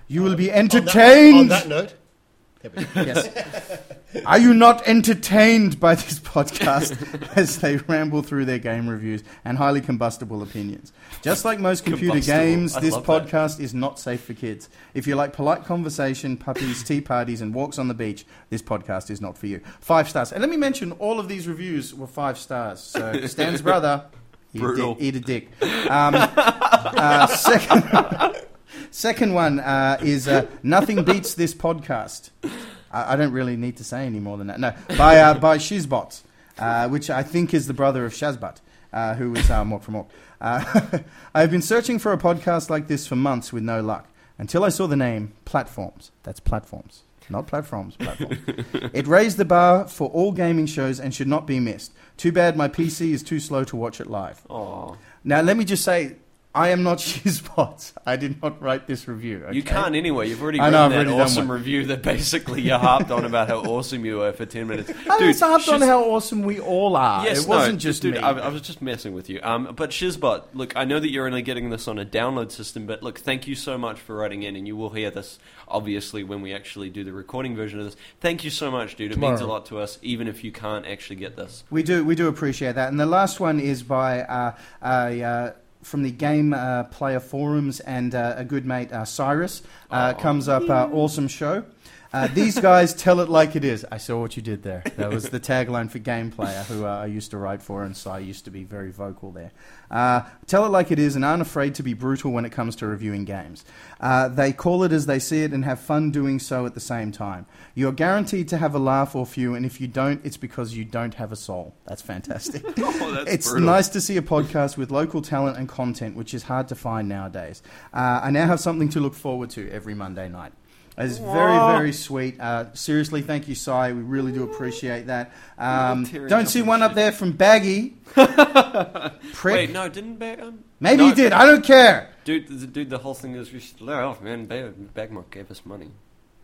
S3: You will be
S4: On that-
S3: entertained.
S4: On that note, there we go.
S3: Yes. Are you not entertained by this podcast as they ramble through their game reviews and highly combustible opinions? Just like most computer games,
S2: I
S3: this podcast is not safe for kids. If you like polite conversation, puppies, tea parties, and walks on the beach, this podcast is not for you. Five stars. And let me mention, all of these reviews were five stars. So Stan's brother, eat a
S2: Brutal.
S3: dick. Eat a dick. Um, uh, second, second one uh, is uh, nothing beats this podcast. I, I don't really need to say any more than that. No, by uh, by Shizbot, uh, which I think is the brother of Shazbot, uh, who is uh, Mork from Ork. Uh, I've been searching for a podcast like this for months with no luck until I saw the name Platforms. That's platforms, not platforms. Platforms. it raised the bar for all gaming shows and should not be missed. Too bad my PC is too slow to watch it live.
S2: Oh,
S3: Now, let me just say, I am not Shizbot. I did not write this review.
S2: You can't anyway. You've already written
S3: know,
S2: that
S3: already
S2: awesome review that basically you harped on about how awesome you were for ten minutes.
S3: I
S2: Dude,
S3: was harped on how awesome we all are.
S2: Yes,
S3: it wasn't
S2: no,
S3: just
S2: dude.
S3: me.
S2: I, I was just messing with you. Um, but Shizbot, look, I know that you're only getting this on a download system, but look, thank you so much for writing in, and you will hear this obviously when we actually do the recording version of this. Thank you so much, dude. It means a lot to us, even if you can't actually get this.
S3: We do, we do appreciate that. And the last one is by uh, a, uh, from the Game uh, Player Forums and uh, a good mate, uh, Cyrus. Uh,
S2: Oh.
S3: comes up, uh, awesome show. Uh, these guys tell it like it is. I saw what you did there. That was the tagline for Game Player, who uh, I used to write for, and Cy used to be very vocal there. Uh, tell it like it is and aren't afraid to be brutal when it comes to reviewing games. Uh, they call it as they see it and have fun doing so at the same time. You're guaranteed to have a laugh or few, and if you don't, it's because you don't have a soul. That's fantastic.
S2: Oh, that's
S3: it's
S2: brutal.
S3: nice to see a podcast with local talent and content, which is hard to find nowadays. Uh, I now have something to look forward to every Monday night. It's very, very sweet. Uh, seriously, thank you, Cy. We really do appreciate that. Um, don't see one up there from Baggy. Prick.
S2: Wait, no, didn't Bag? Um,
S3: Maybe
S2: no,
S3: he did. I don't care.
S2: Dude, the, dude, the whole thing is just, oh man, Bag- Bagmark gave us money.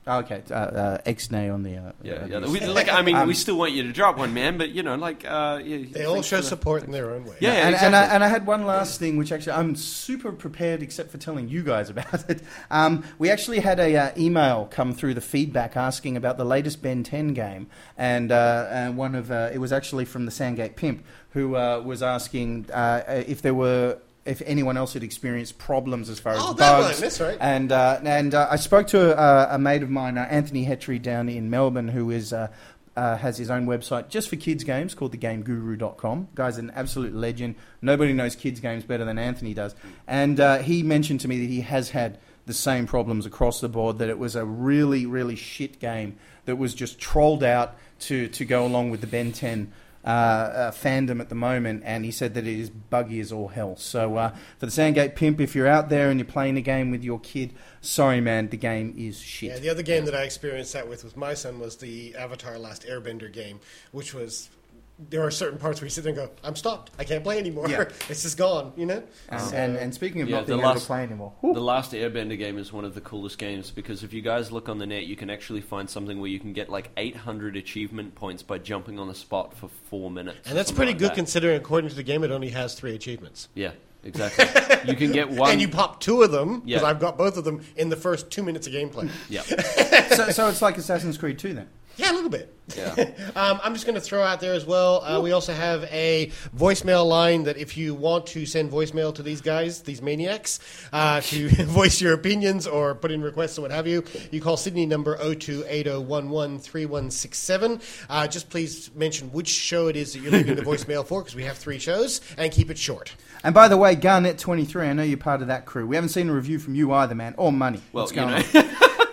S3: Okay, uh, uh, X-nay on the. Uh,
S2: Yeah, yeah. We, like, I mean,
S3: Um,
S2: we still want you to drop one, man, but you know, like, uh, yeah,
S4: They all show
S2: for the-
S4: support in their own way.
S2: Yeah,
S3: and,
S2: exactly.
S3: and, I, and I had one last thing, which actually I'm super prepared, except for telling you guys about it. Um, we actually had a uh, email come through the feedback asking about the latest Ben 10 game, and, uh, and one of uh, it was actually from the Sandgate Pimp who uh, was asking uh, if there were. If anyone else had experienced problems as far as
S4: Oh, that
S3: bugs,
S4: one, that's right.
S3: and uh, and uh, I spoke to a, a mate of mine, uh, Anthony Hetry, down in Melbourne, who is uh, uh, has his own website just for kids games called thegameguru.com. Guy's an absolute legend. Nobody knows kids games better than Anthony does. And uh, he mentioned to me that he has had the same problems across the board. That it was a really really shit game that was just trolled out to to go along with the Ben 10 uh, uh, fandom at the moment, and he said that it is buggy as all hell. So, uh, for the Sandgate Pimp, if you're out there and you're playing a game with your kid, sorry, man, the game is shit.
S4: Yeah, the other game that I experienced that with with my son was the Avatar Last Airbender game, which was there are certain parts where you sit there and go, "I'm stopped. I can't play anymore.
S3: Yeah.
S4: it's just gone." You know.
S3: And,
S4: So-
S3: and, and speaking of
S2: Yeah,
S3: not
S2: the
S3: being able
S2: last-
S3: to play anymore,
S2: The Last Airbender game is one of the coolest games because if you guys look on the net, you can actually find something where you can get like 800 achievement points by jumping on the spot for four minutes.
S4: and that's pretty
S2: like
S4: good
S2: that.
S4: considering, according to the game, it only has three achievements.
S2: Yeah, exactly. you can get one.
S4: and you pop two of them because
S2: Yeah.
S4: I've got both of them in the first two minutes of gameplay.
S2: yeah,
S3: so, so it's like Assassin's Creed 2 then.
S4: Yeah, a little bit.
S2: yeah.
S4: Um, I'm just going to throw out there as well. Uh, we also have a voicemail line that if you want to send voicemail to these guys, these maniacs, uh, to voice your opinions or put in requests or what have you, you call Sydney number 0280113167. Uh, just please mention which show it is that you're leaving the voicemail for because we have three shows and keep it short.
S3: And by the way, Garnet23, I know you're part of that crew. We haven't seen a review from you either, man, or money.
S2: Well,
S3: What's
S2: you
S3: going
S2: know,
S3: on?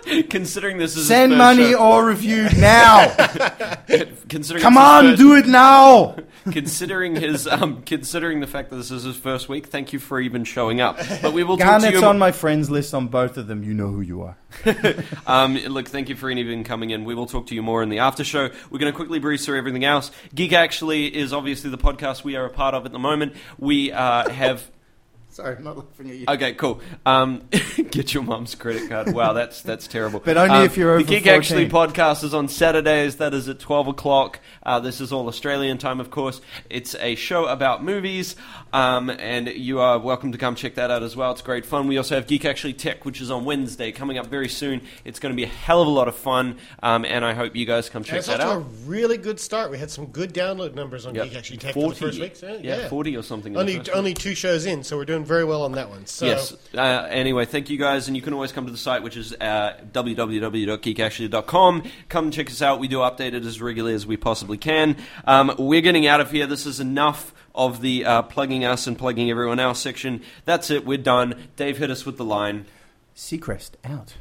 S2: considering this is
S3: Send money
S2: show-
S3: or review now.
S2: considering
S3: Come on,
S2: first-
S3: do it now.
S2: considering his um, considering the fact that this is his first week, thank you for even showing up. But we will talk to
S3: Garnet's
S2: you.
S3: on my friends list on both of them. You know who you are.
S2: Um, look, thank you for even coming in. We will talk to you more in the after show. We're going to quickly breeze through everything else. Geek actually is obviously the podcast we are a part of at the moment. We uh, have.
S3: Sorry, I'm not laughing at you.
S2: Okay, cool. Um, get your mum's credit card. Wow, that's that's terrible.
S3: But only
S2: Um,
S3: if you're over
S2: The Geek
S3: 14.
S2: Actually podcast is on Saturdays. That is at twelve o'clock. Uh, this is all Australian time, of course. It's a show about movies, um, and you are welcome to come check that out as well. It's great fun. We also have Geek Actually Tech, which is on Wednesday, coming up very soon. It's going to be a hell of a lot of fun, um, and I hope you guys come check that
S4: to a
S2: out.
S4: really good start. We had some good download numbers on
S2: Yep.
S4: Geek Actually Tech for the first week. So,
S2: yeah, forty or something.
S4: Only,
S2: week.
S4: only two shows in, so we're doing very well on that one. So,
S2: Yes. Uh, anyway, thank you guys, and you can always come to the site, which is uh, www.geekactually.com. Come check us out. We do update it as regularly as we possibly can. Um, we're getting out of here. This is enough of the uh, plugging us and plugging everyone else section. That's it. We're done. Dave hit us with the line.
S3: Seacrest out.